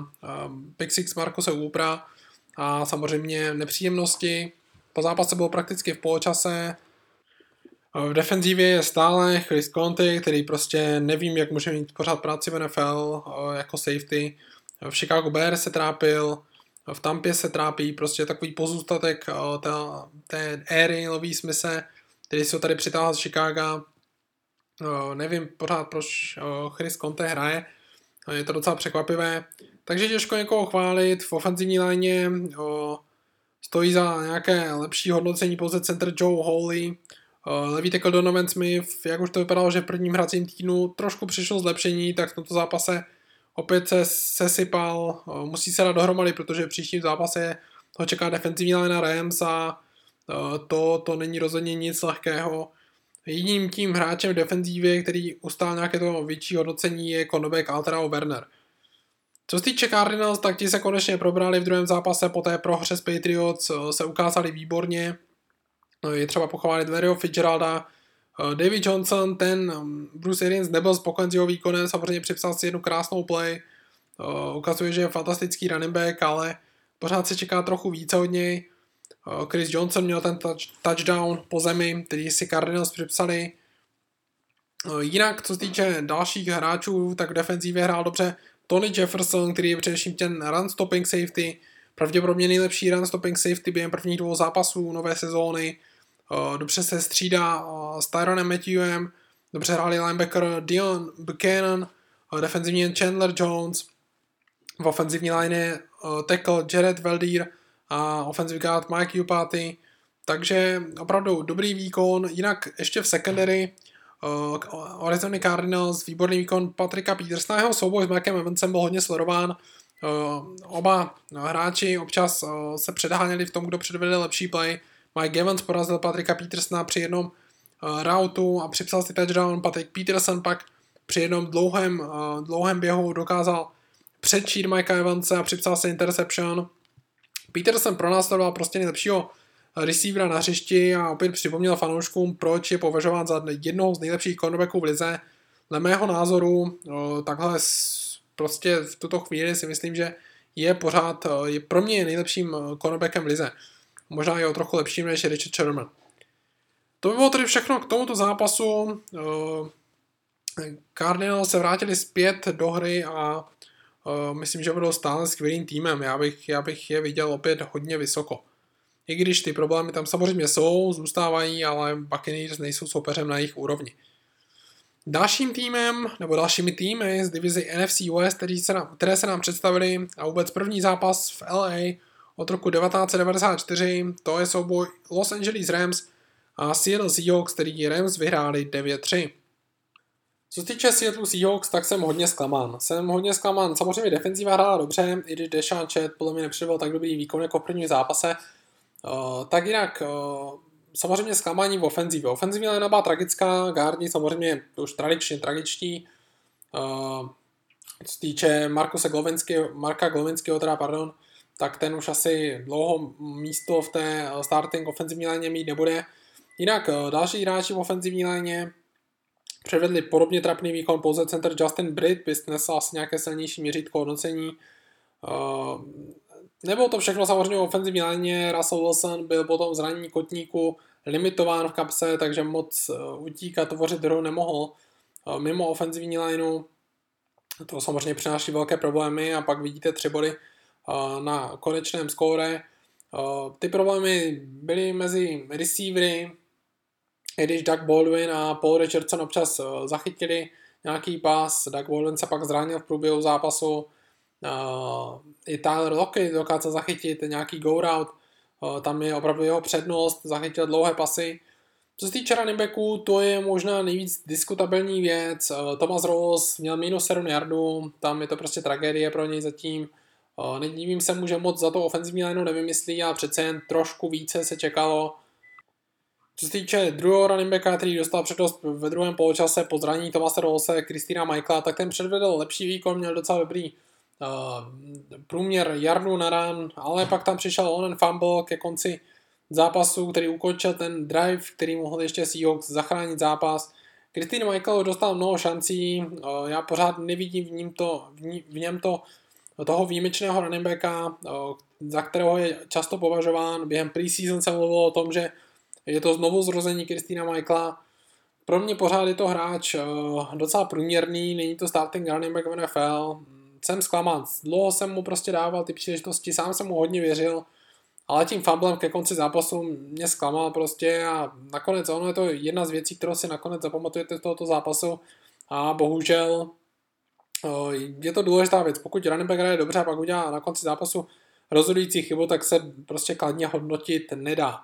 pick six Markose Upra a samozřejmě nepříjemnosti. Po zápase bylo prakticky v poločase. V defenzívě je stále Chris Conte, který prostě nevím, jak může mít pořád práci v NFL jako safety. V Chicago Bears se trápil, v Tampě se trápí, prostě takový pozůstatek té, té éry Lový Smise, který ho tady přitáhl z Chicaga. Nevím pořád, proč Chris Conte hraje, je to docela překvapivé. Takže těžko někoho chválit. V ofenzivní léně stojí za nějaké lepší hodnocení pouze center Joe Hawley. Levý tackle Donovan Smith, jak už to vypadalo, že v prvním hracím týdnu trošku přišlo zlepšení, tak v tomto zápase opět se sesypal, o, musí se dát dohromady, protože v příštím zápase ho čeká defenzivní léna Rams a o, to, to není rozhodně nic lehkého. Jedním tím hráčem v defenzívě, který ustál nějaké to větší hodnocení, je cornerback Alterao Werner. Co se týče Cardinals, tak ti se konečně probrali v druhém zápase po té prohře s Patriots, se ukázali výborně. Je třeba pochválit Larryho Fitzgeralda, David Johnson, ten um, Bruce Arians nebyl spokojen s jeho výkonem, samozřejmě připsal si jednu krásnou play, ukazuje, že je fantastický running back, ale pořád se čeká trochu více od něj. Chris Johnson měl ten touch, touchdown po zemi, který si Cardinals připsali. Jinak, co se týče dalších hráčů, tak v defenzívě hrál dobře Tony Jefferson, který je především ten run stopping safety, pravděpodobně nejlepší run stopping safety během prvních dvou zápasů nové sezóny. Dobře se střídá s Tyronem Matthewem, dobře hráli linebacker Dion Buchanan, defenzivní Chandler Jones, v ofenzivní line tackle Jared Veldir a offensive guard Mike Upati, takže opravdu dobrý výkon, jinak ještě v secondary uh, Arizona Cardinals, výborný výkon Patrika Petersona, jeho souboj s Mikeem Evansem byl hodně sledován, uh, oba hráči občas uh, se předháněli v tom, kdo předvede lepší play, Mike Evans porazil Patrika Petersona při jednom uh, routu a připsal si touchdown, Patrick Peterson pak při jednom dlouhém, uh, dlouhém běhu dokázal předčít Mikea Evansa a připsal si interception, Peterson pronásledoval prostě nejlepšího receivera na hřišti a opět připomněl fanouškům, proč je považován za jednoho z nejlepších cornerbacků v lize. Dle mého názoru takhle prostě v tuto chvíli si myslím, že je pořád, je pro mě nejlepším cornerbackem v lize. Možná je o trochu lepším než Richard Sherman. To by bylo tedy všechno k tomuto zápasu. Cardinals se vrátili zpět do hry a Uh, myslím, že budou stále skvělým týmem. Já bych, já bych je viděl opět hodně vysoko. I když ty problémy tam samozřejmě jsou, zůstávají, ale Buccaneers nejsou soupeřem na jejich úrovni. Dalším týmem, nebo dalšími týmy z divizi NFC West, který se nám, které se nám představili a vůbec první zápas v LA od roku 1994, to je souboj Los Angeles Rams a Seattle Seahawks, který Rams vyhráli 9-3. Co se týče Seattle Seahawks, tak jsem hodně zklamán. Jsem hodně zklamán. Samozřejmě defenzíva hrála dobře, i když Deshaun Chet podle mě nepřivedl tak dobrý výkon jako v prvním zápase. Uh, tak jinak, uh, samozřejmě zklamání v ofenzivě. Ofenzivní linea byla tragická, Gardni samozřejmě už tradičně tragičtí. Uh, co se týče Markuse Glovenského, Marka Glovenského, teda pardon, tak ten už asi dlouho místo v té starting ofenzivní léně mít nebude. Jinak další hráči v ofenzivní léně předvedli podobně trapný výkon, pouze center Justin Britt by snesl asi nějaké silnější měřítko hodnocení. Nebylo to všechno samozřejmě v ofenzivní léně, Russell Wilson byl potom zranění kotníku limitován v kapse, takže moc eh, utíkat, tvořit hru nemohl. Eh, mimo ofenzivní lineu to samozřejmě přináší velké problémy a pak vidíte tři body eh, na konečném skóre. Ty problémy byly mezi receivery, i když Doug Baldwin a Paul Richardson občas zachytili nějaký pás, Doug Baldwin se pak zranil v průběhu zápasu, i Tyler Lockett dokázal zachytit nějaký go route, tam je opravdu jeho přednost, zachytil dlouhé pasy. Co se týče running backů, to je možná nejvíc diskutabilní věc. Thomas Ross měl minus 7 yardů, tam je to prostě tragédie pro něj zatím. Nedívím se mu, že moc za to ofenzivní lineu nevymyslí, ale přece jen trošku více se čekalo. Co se týče druhého running backa, který dostal přednost ve druhém poločase po zranění Tomase Rose, Kristýna Michaela, tak ten předvedl lepší výkon, měl docela dobrý uh, průměr jardu na run, ale pak tam přišel onen fumble ke konci zápasu, který ukončil ten drive, který mohl ještě Seahawks zachránit zápas. Christine Michael dostal mnoho šancí, uh, já pořád nevidím v, ním to, v, ní, v něm to toho výjimečného running backa, uh, za kterého je často považován. Během preseason se mluvilo o tom, že je to znovu zrození Kristýna Michaela. Pro mě pořád je to hráč uh, docela průměrný, není to starting running back v NFL jsem zklamán. Dlouho jsem mu prostě dával ty příležitosti, sám jsem mu hodně věřil, ale tím fumblem ke konci zápasu mě zklamal prostě a nakonec ono je to jedna z věcí, kterou si nakonec zapamatujete z tohoto zápasu a bohužel je to důležitá věc. Pokud running back hraje dobře a pak udělá na konci zápasu rozhodující chybu, tak se prostě kladně hodnotit nedá.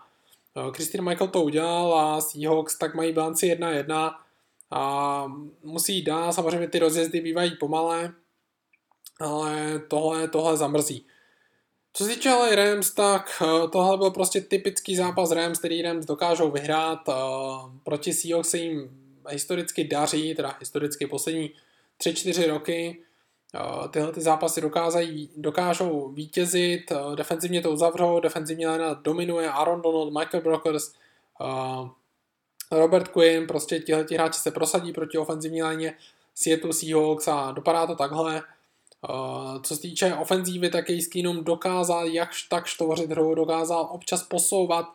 Christian Michael to udělal a Seahawks tak mají bilanci 1-1 a musí dát, samozřejmě ty rozjezdy bývají pomalé, ale tohle, tohle zamrzí. Co se týče LA Rams, tak eh, tohle byl prostě typický zápas Rams, který Rams dokážou vyhrát. Eh, proti Seahawks se jim historicky daří, teda historicky poslední 3-4 roky. Eh, tyhle ty zápasy dokázají, dokážou vítězit, defenzivně to uzavřou, defenzivně lena dominuje Aaron Donald, Michael Brokers, Robert Quinn, prostě tihle hráči se prosadí proti ofenzivní léně Seattle Seahawks a dopadá to takhle. Co se týče ofenzívy, tak Case Keenum dokázal jakž tak tvořit hru, dokázal občas posouvat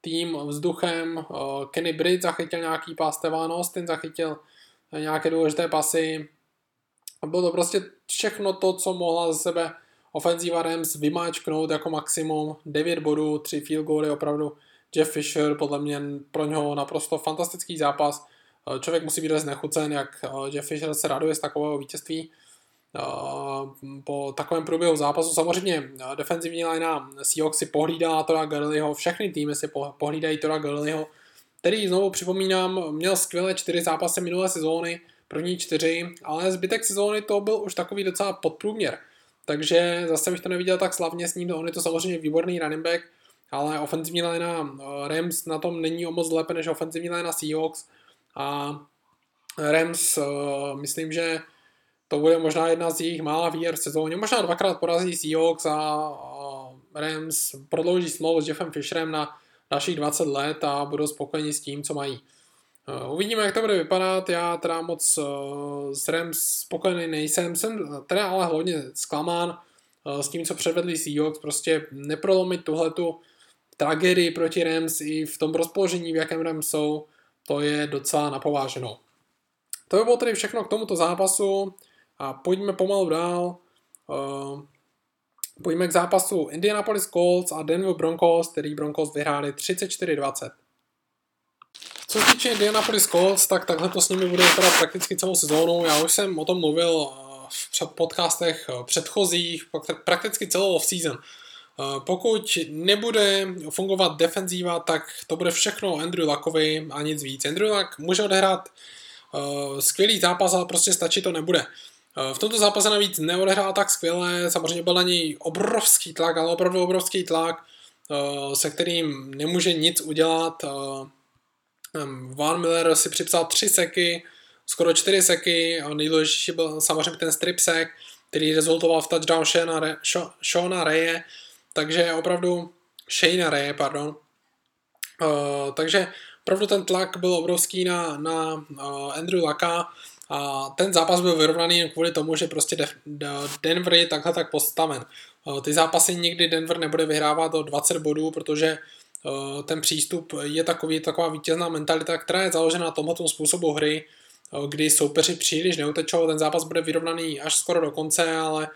tým vzduchem. Kenny Britt zachytil nějaký pás, Tevan Austin zachytil nějaké důležité pasy. Bylo to prostě všechno to, co mohla ze sebe ofenzíva Rams vymáčknout jako maximum. 9 bodů, 3 field goaly, opravdu Jeff Fisher, podle mě pro něho naprosto fantastický zápas. Člověk musí být znechucen, jak Jeff Fisher se raduje z takového vítězství po takovém průběhu zápasu. Samozřejmě defenzivní linea Seahawks si pohlídá Tora Gurleyho, všechny týmy si pohlídají Tora Gurleyho, který znovu připomínám, měl skvělé čtyři zápasy minulé sezóny, první čtyři, ale zbytek sezóny to byl už takový docela podprůměr. Takže zase bych to neviděl tak slavně s ním, on je to samozřejmě výborný running back, ale ofenzivní linea Rams na tom není o moc lépe než ofenzivní linea Seahawks a Rams myslím, že to bude možná jedna z jejich mála výher v sezóně. Možná dvakrát porazí Seahawks a, a Rams prodlouží smlouvu s Jeffem Fisherem na dalších 20 let a budou spokojeni s tím, co mají. Uh, uvidíme, jak to bude vypadat. Já teda moc uh, s Rams spokojený nejsem. Jsem teda ale hlavně zklamán uh, s tím, co předvedli Seahawks. Prostě neprolomit tuhletu tragédii proti Rams i v tom rozpoložení, v jakém Rams jsou, to je docela napováženou. To by bylo tedy všechno k tomuto zápasu. A pojďme pomalu dál. Pojďme k zápasu Indianapolis Colts a Denver Broncos, který Broncos vyhráli 34-20. Co se týče Indianapolis Colts, tak takhle to s nimi bude vypadat prakticky celou sezónu. Já už jsem o tom mluvil v podcastech předchozích, prakticky celou off-season. Pokud nebude fungovat defenzíva, tak to bude všechno Andrew Luckovi a nic víc. Andrew Luck může odehrát skvělý zápas, ale prostě stačí to nebude. V tomto zápase navíc neodehrál tak skvěle, samozřejmě byl na něj obrovský tlak, ale opravdu obrovský tlak, se kterým nemůže nic udělat. Van Miller si připsal tři seky, skoro čtyři seky, nejdůležitější byl samozřejmě ten strip sek, který rezultoval v touchdown Shana, Re, Shona Reye, takže opravdu Shane Reye, pardon. Uh, takže opravdu ten tlak byl obrovský na, na uh, Andrew Laka a ten zápas byl vyrovnaný kvůli tomu, že prostě De- De- Denver je takhle tak postaven. Uh, ty zápasy nikdy Denver nebude vyhrávat do 20 bodů, protože ten přístup je takový, taková vítězná mentalita, která je založena na tomto způsobu hry, uh, kdy soupeři příliš neutečou, ten zápas bude vyrovnaný až skoro do konce, ale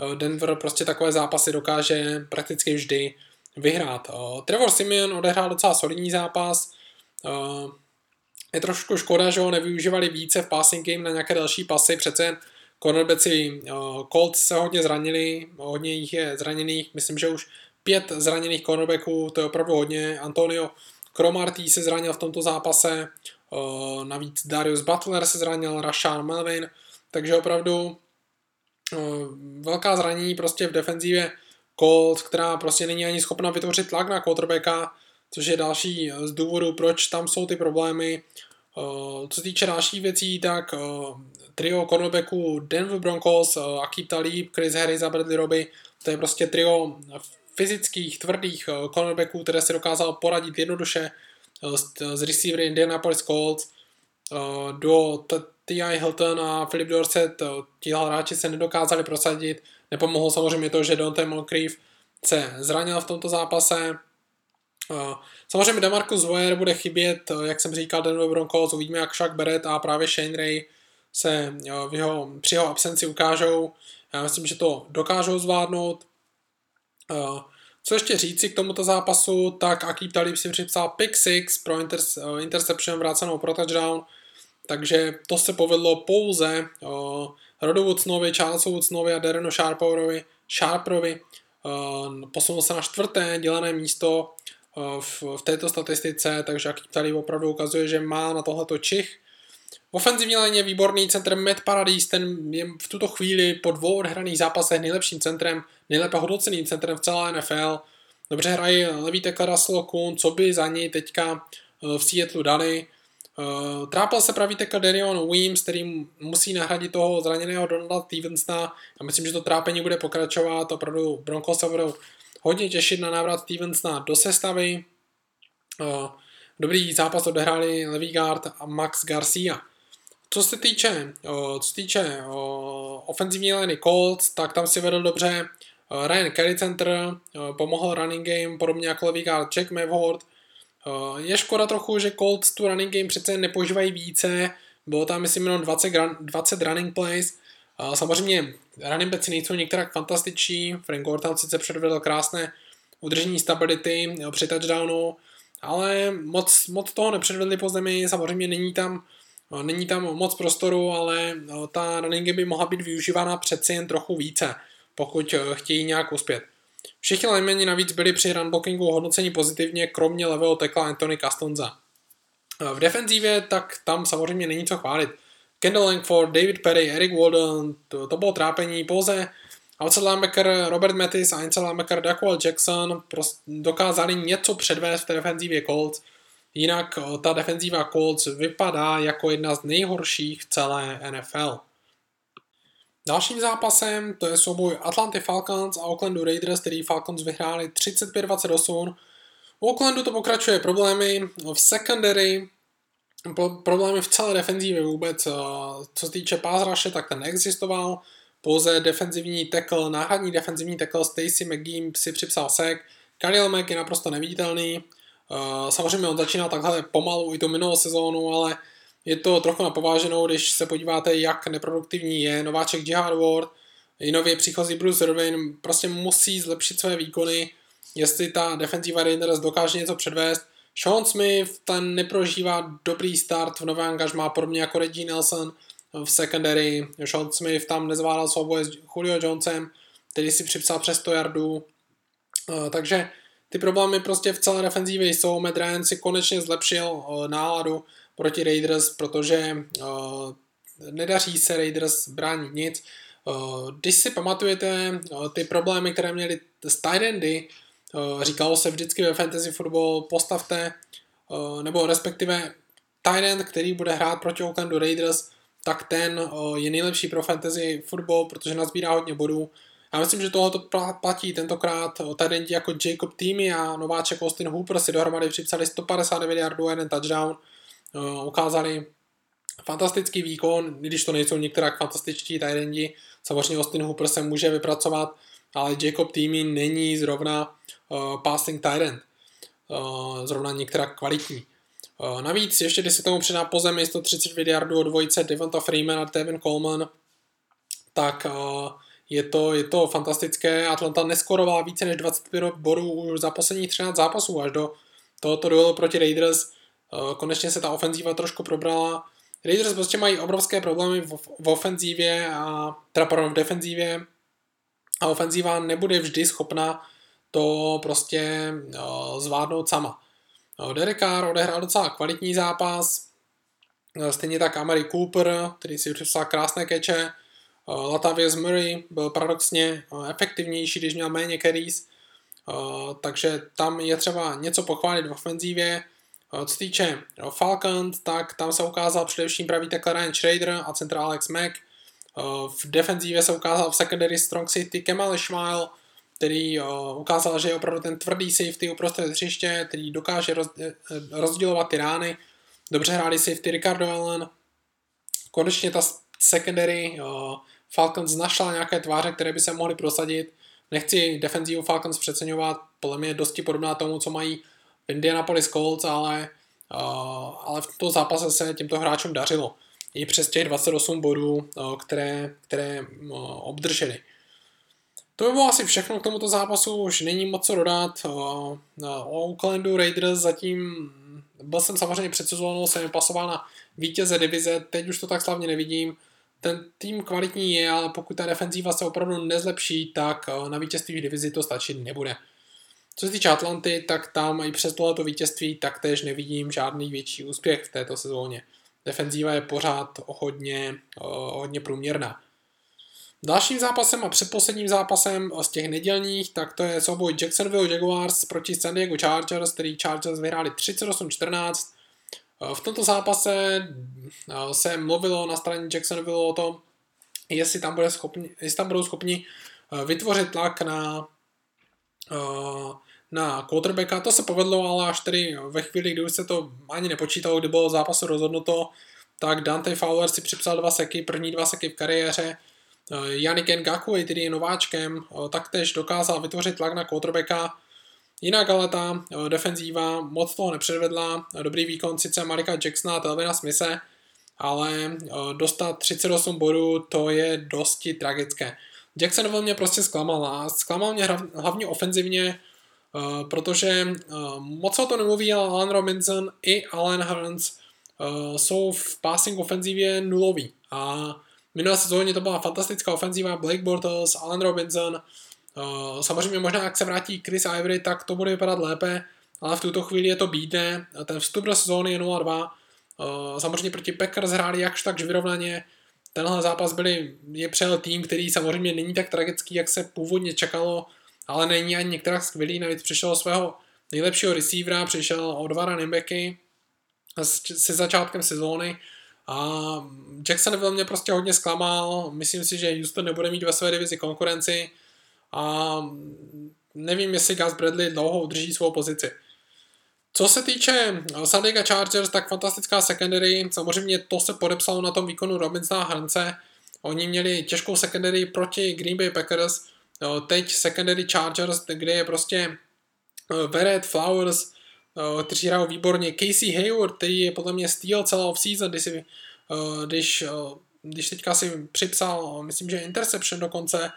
Eh, Denver prostě takové zápasy dokáže prakticky vždy vyhrát. Eh, Trevor Simeon odehrál docela solidní zápas. Eh, je trošku škoda, že ho nevyužívali více v passing game na nějaké další pasy, přece cornerbacki Colts se hodně zranili, hodně jich je zraněných, myslím, že už pět zraněných cornerbacků, to je opravdu hodně. Antonio Cromarty se zranil v tomto zápase, navíc Darius Butler se zranil, Rashan Melvin, takže opravdu Eh, velká zranění prostě v defenzívě Colts, která prostě není ani schopna vytvořit tlak na quarterbacka, což je další z důvodů, proč tam jsou ty problémy. Eh, co se týče dalších věcí, tak eh, trio cornerbacků Denver Broncos, Akib Talib, Chris Harris a Bradley Roby, to je prostě trio fyzických, tvrdých cornerbacků, které si dokázal poradit jednoduše z receivery Indianapolis Colts. Do T.I. Hilton a Philip Dorset, ti hráči se nedokázali prosadit. Nepomohlo samozřejmě to, že Dante Moncrief se zranil v tomto zápase. Samozřejmě Demarcus Ware bude chybět, jak jsem říkal, Denver Broncos, uvidíme jak Shaq Barrett a právě Shane Ray se v jeho, při jeho absenci ukážou. Já myslím, že to dokážou zvládnout. Co ještě říci k tomuto zápasu, tak Akib Talib si připsal pick 6 pro interception vrácenou pro touchdown takže to se povedlo pouze uh, Rodu Woodsnovi, Charlesu Woodsnovi a Darrenu Sharperovi, Sharperovi. Uh, posunul se na čtvrté dělané místo uh, v, v této statistice, takže jak tady opravdu ukazuje, že má na tohleto čich. Ofenzivní léně výborný centr Matt Paradis, ten je v tuto chvíli po dvou odhraných zápasech nejlepším centrem, nejlépe hodnoceným centrem v celé NFL. Dobře hraje levý tekla Russell Kuhn, co by za něj teďka v Seattle dali. Uh, trápil se pravý tackle Darion Weems, který musí nahradit toho zraněného Donalda Stevensona. Já myslím, že to trápení bude pokračovat. Opravdu Broncos se budou hodně těšit na návrat Stevensona do sestavy. Uh, dobrý zápas odehráli Levy Guard a Max Garcia. Co se týče, uh, co se týče uh, ofenzivní liney Colts, tak tam si vedl dobře uh, Ryan Kelly Center, pomohl running game, podobně jako Levy Guard Jack Mavhord, Eh, je škoda trochu, že Colts tu running game přece nepoužívají více, bylo tam myslím jenom 20, 20 running plays, Samozřejmě running backs nejsou některak fantastiční, Frank Gore tam sice předvedl krásné udržení stability při touchdownu, ale moc, moc toho nepředvedli po zemi, samozřejmě není tam, eh, není tam moc prostoru, ale eh, ta running game by mohla být využívána přeci jen trochu více, pokud chtějí nějak uspět. Všichni linemeni navíc byli při runblockingu hodnocení pozitivně, kromě levého tekla Anthony Castonza. V defenzívě tak tam samozřejmě není co chválit. Kendall Langford, David Perry, Eric Walden, to, to bylo trápení, pouze outside linebacker Robert Mattis a inside linebacker Daquel Jackson dokázali něco předvést v té defenzívě Colts, jinak ta defenzíva Colts vypadá jako jedna z nejhorších v celé NFL. Dalším zápasem to je souboj Atlanty Falcons a Oaklandu Raiders, který Falcons vyhráli 35-28. U Oaklandu to pokračuje problémy v secondary, problémy v celé defenzívě vůbec. Co se týče rushe, tak ten neexistoval. Pouze defenzivní tackle, náhradní defenzivní tackle Stacy McGee si připsal sek. Khalil Mack je naprosto neviditelný. Samozřejmě on začínal takhle pomalu i tu minulou sezónu, ale je to trochu napováženou, když se podíváte, jak neproduktivní je nováček Jihad Ward, i nově příchozí Bruce Irvin, prostě musí zlepšit své výkony, jestli ta defenziva Raiders dokáže něco předvést. Sean Smith, ten neprožívá dobrý start v nové angažmá, podobně jako Reggie Nelson v secondary. Sean Smith tam nezvládal souboj s Julio Jonesem, který si připsal přes 100 yardů. Eh, takže ty problémy prostě v celé defenzívě jsou. Matt Ryan si konečně zlepšil eh, náladu proti Raiders, protože eh, nedaří se Raiders bránit nic. Když si pamatujete ty problémy, které měli s tight endy, říkalo se vždycky ve fantasy football, postavte, nebo respektive end, který bude hrát proti Oaklandu Raiders, tak ten je nejlepší pro fantasy football, protože nazbírá hodně bodů já myslím, že tohoto platí tentokrát tady jako Jacob Týmy a nováček Austin Hooper si dohromady připsali 159 yardů a jeden touchdown. Uh, ukázali fantastický výkon, když to nejsou některá fantastičtí tajdendi. Samozřejmě Austin Hooper se může vypracovat, ale Jacob Týmy není zrovna uh, passing tight. Uh, zrovna některá kvalitní. Navíc, ještě když se tomu přidá po zemi 130 yardů od dvojice Devonta Freeman a Devin Coleman, tak uh, je to, je to fantastické. Atlanta neskorovala více než 25 bodů za posledních 13 zápasů až do tohoto duelu proti Raiders. Eh, konečně se ta ofenzíva trošku probrala. Raiders prostě mají obrovské problémy v, v ofenzívě a teda pardon, v defenzívě a ofenzíva nebude vždy schopna to prostě uh, zvládnout sama. Uh, Derek Carr odehrál docela kvalitní zápas, stejně tak Amari Cooper, který si připsal krásné keče, Eh, Latavius Murray byl paradoxně eh, efektivnější, když měl méně carries, eh, takže tam je třeba něco pochválit v ofenzívě. Co týče Falcons, tak tam se ukázal především pravý tackle Ryan Schrader a centra Alex Mack. V defenzívě se ukázal v secondary strong safety Kemal Ishmael, který ukázal, že je opravdu ten tvrdý safety uprostřed hřiště, který dokáže rozdělovat ty rány. Dobře hráli safety Ricardo Allen. Konečně ta secondary Falcons našla nějaké tváře, které by se mohly prosadit. Nechci defenzívu Falcons přeceňovat, podle mě je dosti podobná tomu, co mají v Indianapolis Colts, ale, uh, ale v tomto zápase se těmto hráčům dařilo. I přes těch 28 bodů, uh, které, které uh, obdrželi. To by bylo asi všechno k tomuto zápasu, už není moc co dodat. O Oaklandu Raiders zatím byl jsem samozřejmě před sezónou, jsem pasoval na vítěze divize, teď už to tak slavně nevidím ten tým kvalitní je, ale pokud ta defenzíva se opravdu nezlepší, tak eh, na vítězství v divizi to stačit nebude. Co se týče Atlanty, tak tam i přes tohleto vítězství taktéž nevidím žádný větší úspěch v této sezóně. Defenzíva je pořád hodně, eh, hodně průměrná. Dalším zápasem a předposledním zápasem z těch nedělních, tak to je souboj Jacksonville Jaguars proti San Diego Chargers, který Chargers vyhráli 38-14. V tomto zápase eh, se mluvilo na straně Jacksonville o tom, jestli tam, bude schopni, jestli tam budou schopni eh, vytvořit tlak na, eh, na quarterbacka. To se povedlo, ale až tedy ve chvíli, kdy už se to ani nepočítalo, kdy bylo zápasu rozhodnuto, tak Dante Fowler si připsal dva seky, první dva seky v kariéře. Yannick Ngakwe, který je nováčkem, taktéž dokázal vytvořit tlak na quarterbacka Jinak ale ta eh, defenzíva moc toho nepředvedla, dobrý výkon sice Marika Jacksona a Telvina Smise, ale eh, dostat 38 bodů to je dosti tragické. Jackson mě prostě zklamal a zklamal mě hlavně ofenzivně, eh, protože moc o to nemluví, ale Alan Robinson i Alan Hearns jsou v passing ofenzivě nuloví a minulé sezóně to byla fantastická ofenzíva Blake Bortles, Alan Robinson, samozřejmě možná, jak se vrátí Chris Ivory, tak to bude vypadat lépe, ale v tuto chvíli je to bídné. Ten vstup do sezóny je 0-2. Uh, samozřejmě proti Packers hráli jakž tak vyrovnaně. Tenhle zápas byli, je přel tým, který samozřejmě není tak tragický, jak se původně čekalo, ale není ani některá skvělý. Navíc přišel svého nejlepšího receivera, přišel od dva running se začátkem sezóny a Jacksonville mě prostě hodně zklamal. Myslím si, že Houston nebude mít ve své divizi konkurenci a nevím, jestli Gus Bradley dlouho udrží svou pozici. Co se týče San Diego Chargers, tak fantastická secondary, samozřejmě to se podepsalo na tom výkonu Robinsona Hrnce. Oni měli těžkou secondary proti Green Bay Packers, teď secondary Chargers, kde je prostě Veret, Flowers, kteří hrajou výborně, Casey Hayward, který je podle mě steal celou off-season, když, když, když teďka si připsal, myslím, že interception dokonce,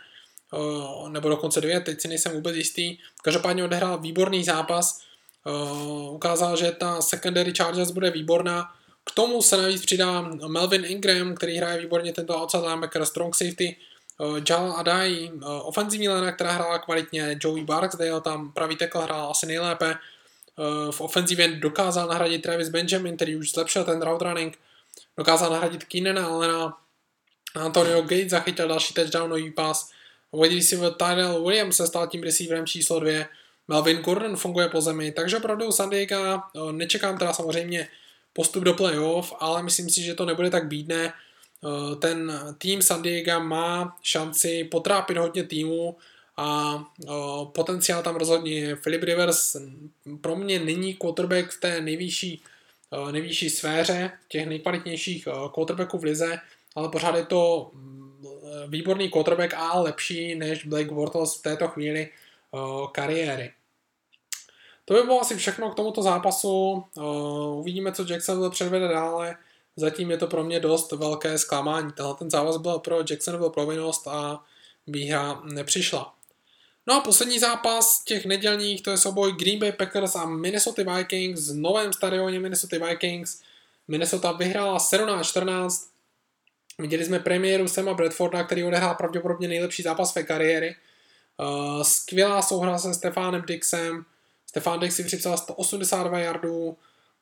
nebo dokonce dvě, teď si nejsem vůbec jistý. Každopádně odehrál výborný zápas. Uh, ukázal, že ta secondary Chargers bude výborná. K tomu se navíc přidá Melvin Ingram, který hraje výborně tento outside linebacker, strong safety, uh, Jal Adai, ofenzivní lena, která hrála kvalitně, Joey Barksdale tam pravý tackle hrál asi nejlépe, v ofenzivě dokázal nahradit Travis Benjamin, který už zlepšil ten route running, dokázal nahradit Keenana Allena, Antonio Gates zachytil další touchdownový pas, wide receiver Tyrell Williams se stal tím receiverem číslo 2, Melvin Gordon funguje po zemi, takže opravdu San Diego uh, nečekám teda samozřejmě postup do playoff, ale myslím si, že to nebude tak bídné. Eh, ten tým San Diego má šanci potrápit hodně týmů a eh, potenciál tam rozhodně je. Philip Rivers pro mě není quarterback v té nejvyšší, eh, nejvyšší sféře těch nejkvalitnějších quarterbacků v lize, ale pořád je to výborný quarterback a lepší než Blake Bortles v této chvíli kariéry. To by bylo asi všechno k tomuto zápasu. Uh, uvidíme, co Jacksonville předvede dále. Zatím je to pro mě dost velké zklamání. Tenhle ten zápas byl pro Jacksonville provinnost a výhra nepřišla. No a poslední zápas těch nedělních, to je souboj Green Bay Packers a Minnesota Vikings v novém stadioně Minnesota Vikings. Minnesota vyhrála 17-14. Viděli jsme premiéru Sema Bradforda, který odehrál pravděpodobně nejlepší zápas své kariéry. Uh, skvělá souhra se Stefánem Dixem, Stefan Dix si připsal 182 yardů,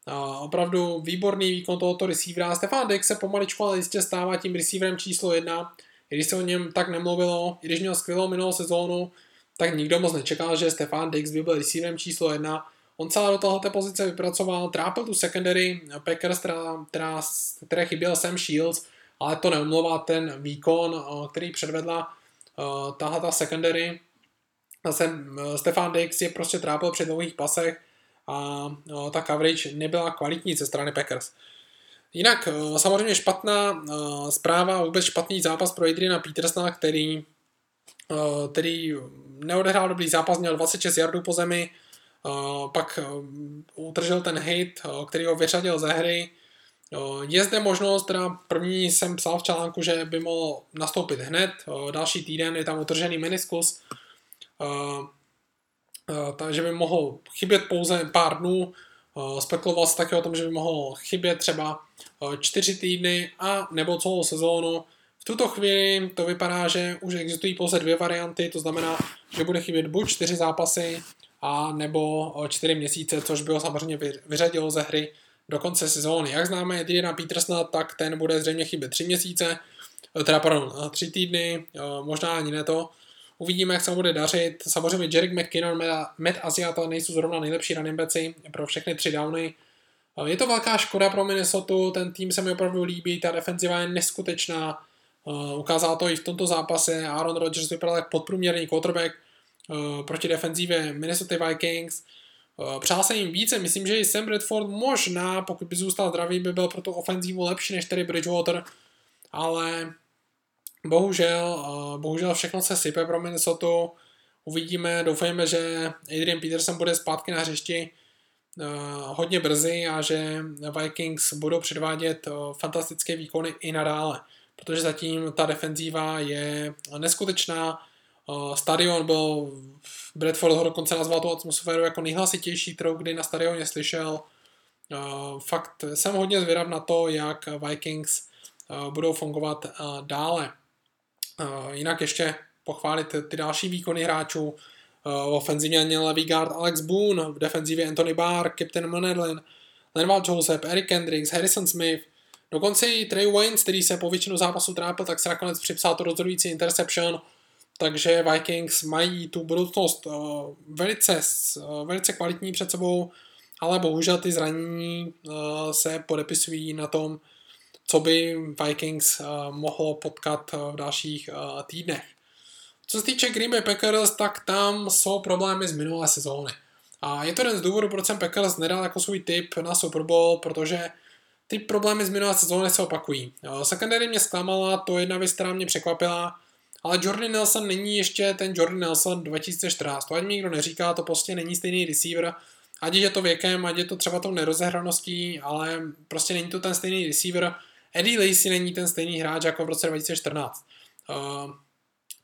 a opravdu výborný výkon tohoto receivera. Stefan Dix se pomaličku ale jistě stává tím receiverem číslo jedna. I když se o něm tak nemluvilo, i když měl skvělou minulou sezónu, tak nikdo moc nečekal, že Stefan Dix by byl receiverem číslo jedna. On celá do tohoto pozice vypracoval, trápil tu secondary Packers, která, která, které chyběl Sam Shields, ale to neumlouvá ten výkon, který předvedla tahle ta secondary Zase eh, Stefan Dix je prostě trápil při dlouhých pasech a ta coverage nebyla kvalitní ze strany Packers. Jinak eh, samozřejmě špatná zpráva, vůbec špatný zápas pro Adriana Petersona, který, který neodehrál dobrý zápas, měl 26 yardů po zemi, pak utržel ten hit, který ho vyřadil ze hry. Je zde možnost, teda první jsem psal v článku, že by mohl nastoupit hned, další týden je tam utržený meniskus, takže by mohl chybět pouze pár dnů. Spekuloval se také o tom, že by mohl chybět třeba čtyři týdny a nebo celou sezónu. V tuto chvíli to vypadá, že už existují pouze dvě varianty, to znamená, že bude chybět buď čtyři zápasy, a nebo čtyři měsíce, což by ho samozřejmě vyřadilo ze hry do konce sezóny. Jak známe Adriana Petersona, tak ten bude zřejmě chybět tři měsíce, teda pardon, tři týdny, možná ani ne to. Uvidíme, jak se mu bude dařit. Samozřejmě Jerick McKinnon, Matt Asiata nejsou zrovna nejlepší running backi pro všechny tři downy. Je to velká škoda pro Minnesota, ten tým se mi opravdu líbí, ta defenziva je neskutečná. Ukázal to i v tomto zápase, Aaron Rodgers vypadal jako podprůměrný quarterback proti defenzivě Minnesota Vikings. Přál se jim více, myslím, že i Sam Bradford možná, pokud by zůstal zdravý, by byl pro tu ofenzívu lepší než tedy Bridgewater, ale bohužel, bohužel všechno se sype pro Minnesota. Uvidíme, doufejme, že Adrian Peterson bude zpátky na hřišti hodně brzy a že Vikings budou předvádět fantastické výkony i nadále, protože zatím ta defenzíva je neskutečná. Stadion byl, Bradford ho dokonce nazval tu atmosféru jako nejhlasitější, kterou kdy na stadioně slyšel. Fakt jsem hodně zvědav na to, jak Vikings budou fungovat dále. Jinak ještě pochválit ty další výkony hráčů. V ofenzivě měl levý guard Alex Boone, v defenzivě Anthony Barr, Captain Manedlin, Lenval Joseph, Eric Kendricks, Harrison Smith, dokonce i Trey Waynes, který se po většinu zápasu trápil, tak se nakonec připsal to rozhodující interception, takže Vikings mají tu budoucnost velice, velice kvalitní před sebou, ale bohužel ty zranění se podepisují na tom, co by Vikings mohlo potkat v dalších týdnech. Co se týče Green Bay Packers, tak tam jsou problémy z minulé sezóny. A je to jeden z důvodů, proč jsem Packers nedal jako svůj tip na Super Bowl, protože ty problémy z minulé sezóny se opakují. Secondary mě zklamala, to je jedna věc, která mě překvapila, ale Jordan Nelson není ještě ten Jordan Nelson 2014. To ať mi nikdo neříká, to prostě není stejný receiver, ať je to věkem, ať je to třeba tou nerozehraností, ale prostě není to ten stejný receiver, Eddie Lacy není ten stejný hráč jako v roce 2014. Uh,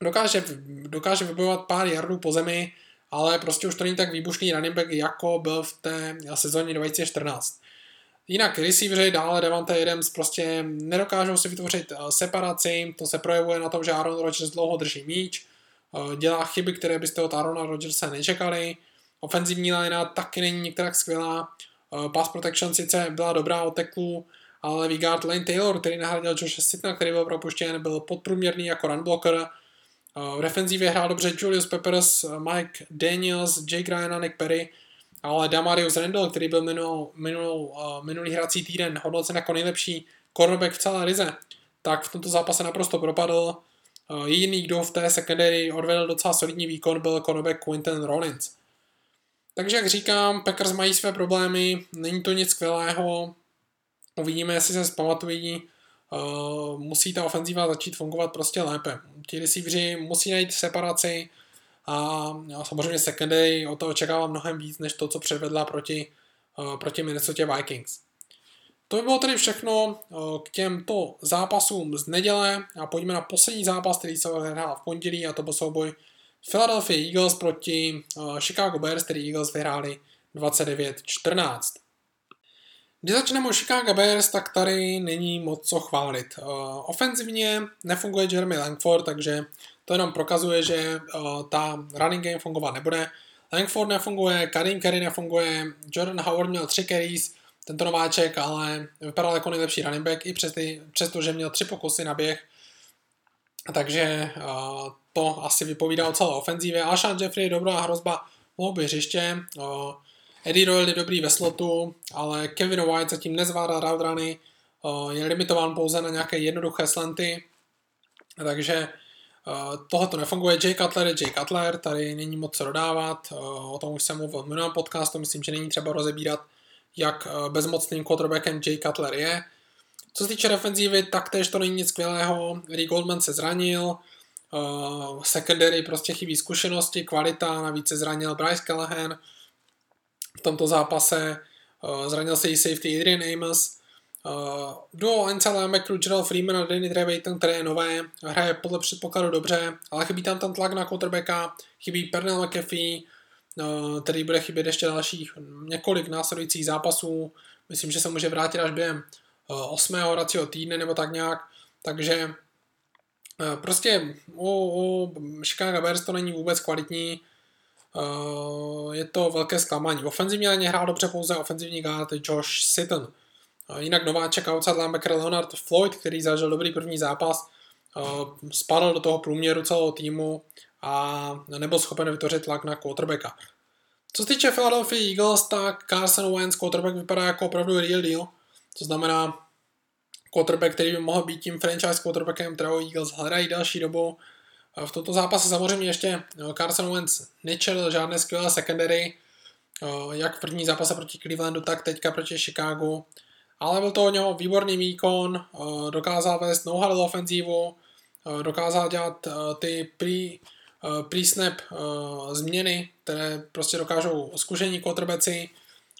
dokáže, dokáže vybojovat pár jardů po zemi, ale prostě už to není tak výbušný running back, jako byl v té sezóně 2014. Jinak receiveři dále Devante Adams prostě nedokážou si vytvořit eh, separaci, to se projevuje na tom, že Aaron Rodgers dlouho drží míč, eh, dělá chyby, které byste od Aarona Rodgersa nečekali, ofenzivní linea taky není některá skvělá, eh, pass protection sice byla dobrá od teklů, ale Vigard Lane Taylor, který nahradil Josh Sitna, který byl propuštěn, byl podprůměrný jako run blocker, v defenzivě hrál dobře Julius Peppers, Mike Daniels, Jake Ryan a Nick Perry, ale Damarius Randall, který byl minul, minul, uh, minulý hrací týden hodnocen jako nejlepší cornerback v celé lize, tak v tomto zápase naprosto propadl. Uh, jediný, kdo v té secondary odvedl docela solidní výkon, byl cornerback Quinton Rollins. Takže jak říkám, Packers mají své problémy, není to nic skvělého, uvidíme, jestli se zpamatují, uh, musí ta ofenzíva začít fungovat prostě lépe. Ti receiveri musí najít separaci, a samozřejmě secondary o to očekávám mnohem víc, než to, co předvedla proti, uh, proti Minnesota Vikings. To by bylo tedy všechno uh, k těmto zápasům z neděle a pojďme na poslední zápas, který se hrál v pondělí a to byl souboj Philadelphia Eagles proti uh, Chicago Bears, který Eagles vyhráli 29-14. Když začneme o Chicago Bears, tak tady není moc co chválit. Ofenzivně nefunguje Jeremy Langford, takže to jenom prokazuje, že uh, ta running game fungovat nebude. Langford nefunguje, Karim Kerry nefunguje, Jordan Howard měl tři carries, tento nováček, ale vypadal jako nejlepší running back, i přes ty, přesto, že měl tři pokusy na běh. Takže uh, to asi vypovídá o celé ofenzívě. Alshon Jeffrey je dobrá hrozba mohou by hřiště. Uh, Eddie Royal je dobrý ve slotu, ale Kevin White zatím nezvládá route runy, uh, je limitován pouze na nějaké jednoduché slanty, takže tohle to nefunguje. Jay Cutler je Jay Cutler, tady není moc co dodávat, uh, o tom už jsem mluvil v minulém podcastu, myslím, že není třeba rozebírat, jak uh, bezmocným quarterbackem Jay Cutler je. Co se týče defenzívy, tak tež to není nic skvělého. Rick Goldman se zranil, secondary prostě chybí zkušenosti, kvalita, navíc se zranil Bryce Callahan. V tomto zápase zranil se i safety Adrian Amos, Uh, duo Ansel Lamecru, Gerald Freeman a Danny Trevathan, které je nové, hraje podle předpokladu dobře, ale chybí tam ten tlak na quarterbacka, chybí Pernell McAfee, uh, který bude chybět ještě dalších několik následujících zápasů. Myslím, že se může vrátit až během uh, 8. hracího týdne nebo tak nějak, takže uh, prostě u, u Chicago Bears to není vůbec kvalitní, uh, je to velké zklamání. Ofenzivně hrál dobře pouze ofenzivní guard Josh Sitton. Jinak nováček outside linebacker Leonard Floyd, který zažil dobrý první zápas, spadl do toho průměru celého týmu a nebyl schopen vytvořit tlak na quarterbacka. Co se týče Philadelphia Eagles, tak Carson Wentz quarterback vypadá jako opravdu real deal, to znamená quarterback, který by mohl být tím franchise quarterbackem, kterého Eagles hledají další dobu. V tomto zápase samozřejmě ještě Carson Wentz nečel žádné skvělé secondary, jak v první zápase proti Clevelandu, tak teďka proti Chicago ale byl to od něho výborný výkon, eh, dokázal vést no ofenzívu, eh, dokázal dělat eh, ty pre, pre-snap změny, které prostě dokážou zkušení quarterbacki.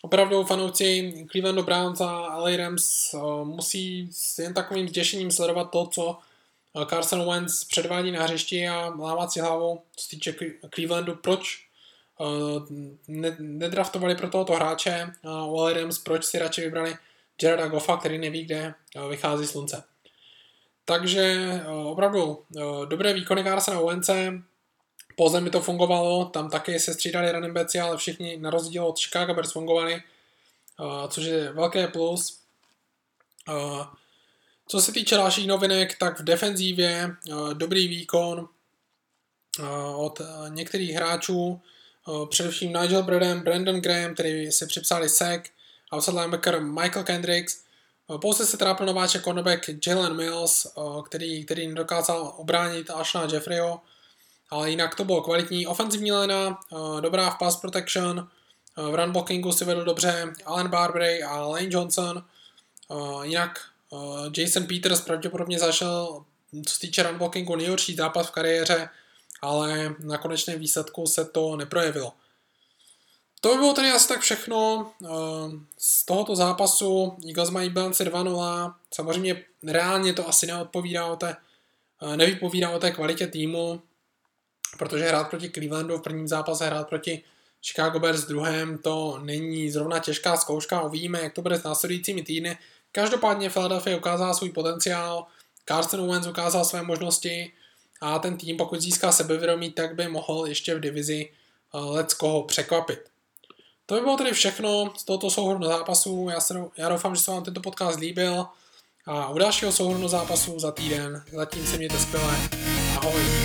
Opravdu fanouci Clevelandu Browns a LA Rams musí s jen takovým těšením sledovat to, co Carson Wentz předvádí na hřišti a lámat si hlavu, co týče Clevelandu, proč nedraftovali pro tohoto hráče a LA Rams, proč si radši vybrali Jareda Goffa, který neví, kde eh, vychází slunce. Takže eh, opravdu eh, dobré výkony Carsona Owence, po zemi to fungovalo, tam taky se střídali running backs, ale všichni na rozdíl od Chicago Bears fungovali, což je velké plus. Co se týče dalších novinek, tak v defenzívě dobrý výkon od některých hráčů, především Nigel Bradham, Brandon Graham, který si připsali sek, outside linebacker Michael Kendricks, eh, pouze se trápil nováček cornerback Jalen Mills, eh, který, který nedokázal obránit Ashna Jeffreyho, ale jinak to bylo kvalitní. Ofenzivní léna, eh, dobrá v pass protection, v run blockingu si vedl dobře Alan Barbary a Lane Johnson. Jinak Jason Peters pravděpodobně zašel, co se týče run blockingu, nejhorší zápas v kariéře, ale na konečném výsledku se to neprojevilo. To by bylo tady asi tak všechno eh, z tohoto zápasu. Eagles mají bilanci 2-0. Samozřejmě reálně to asi neodpovídá o té, eh, nevypovídá o té kvalitě týmu. protože hrát proti Clevelandu v prvním zápase, hrát proti Chicago Bears v druhém, to není zrovna těžká zkouška, uvidíme, jak to bude s následujícími týdny. Každopádně Philadelphia ukázala svůj potenciál, Carson Wentz ukázal své možnosti a ten tým, pokud získá sebevědomí, tak by mohl ještě v divizi eh, let koho překvapit. To by bylo tedy všechno z tohoto souhrnu zápasů. Já, se, já doufám, že se vám tento podcast líbil a u dalšího souhrnu zápasů za týden. Zatím se mějte skvěle. Ahoj.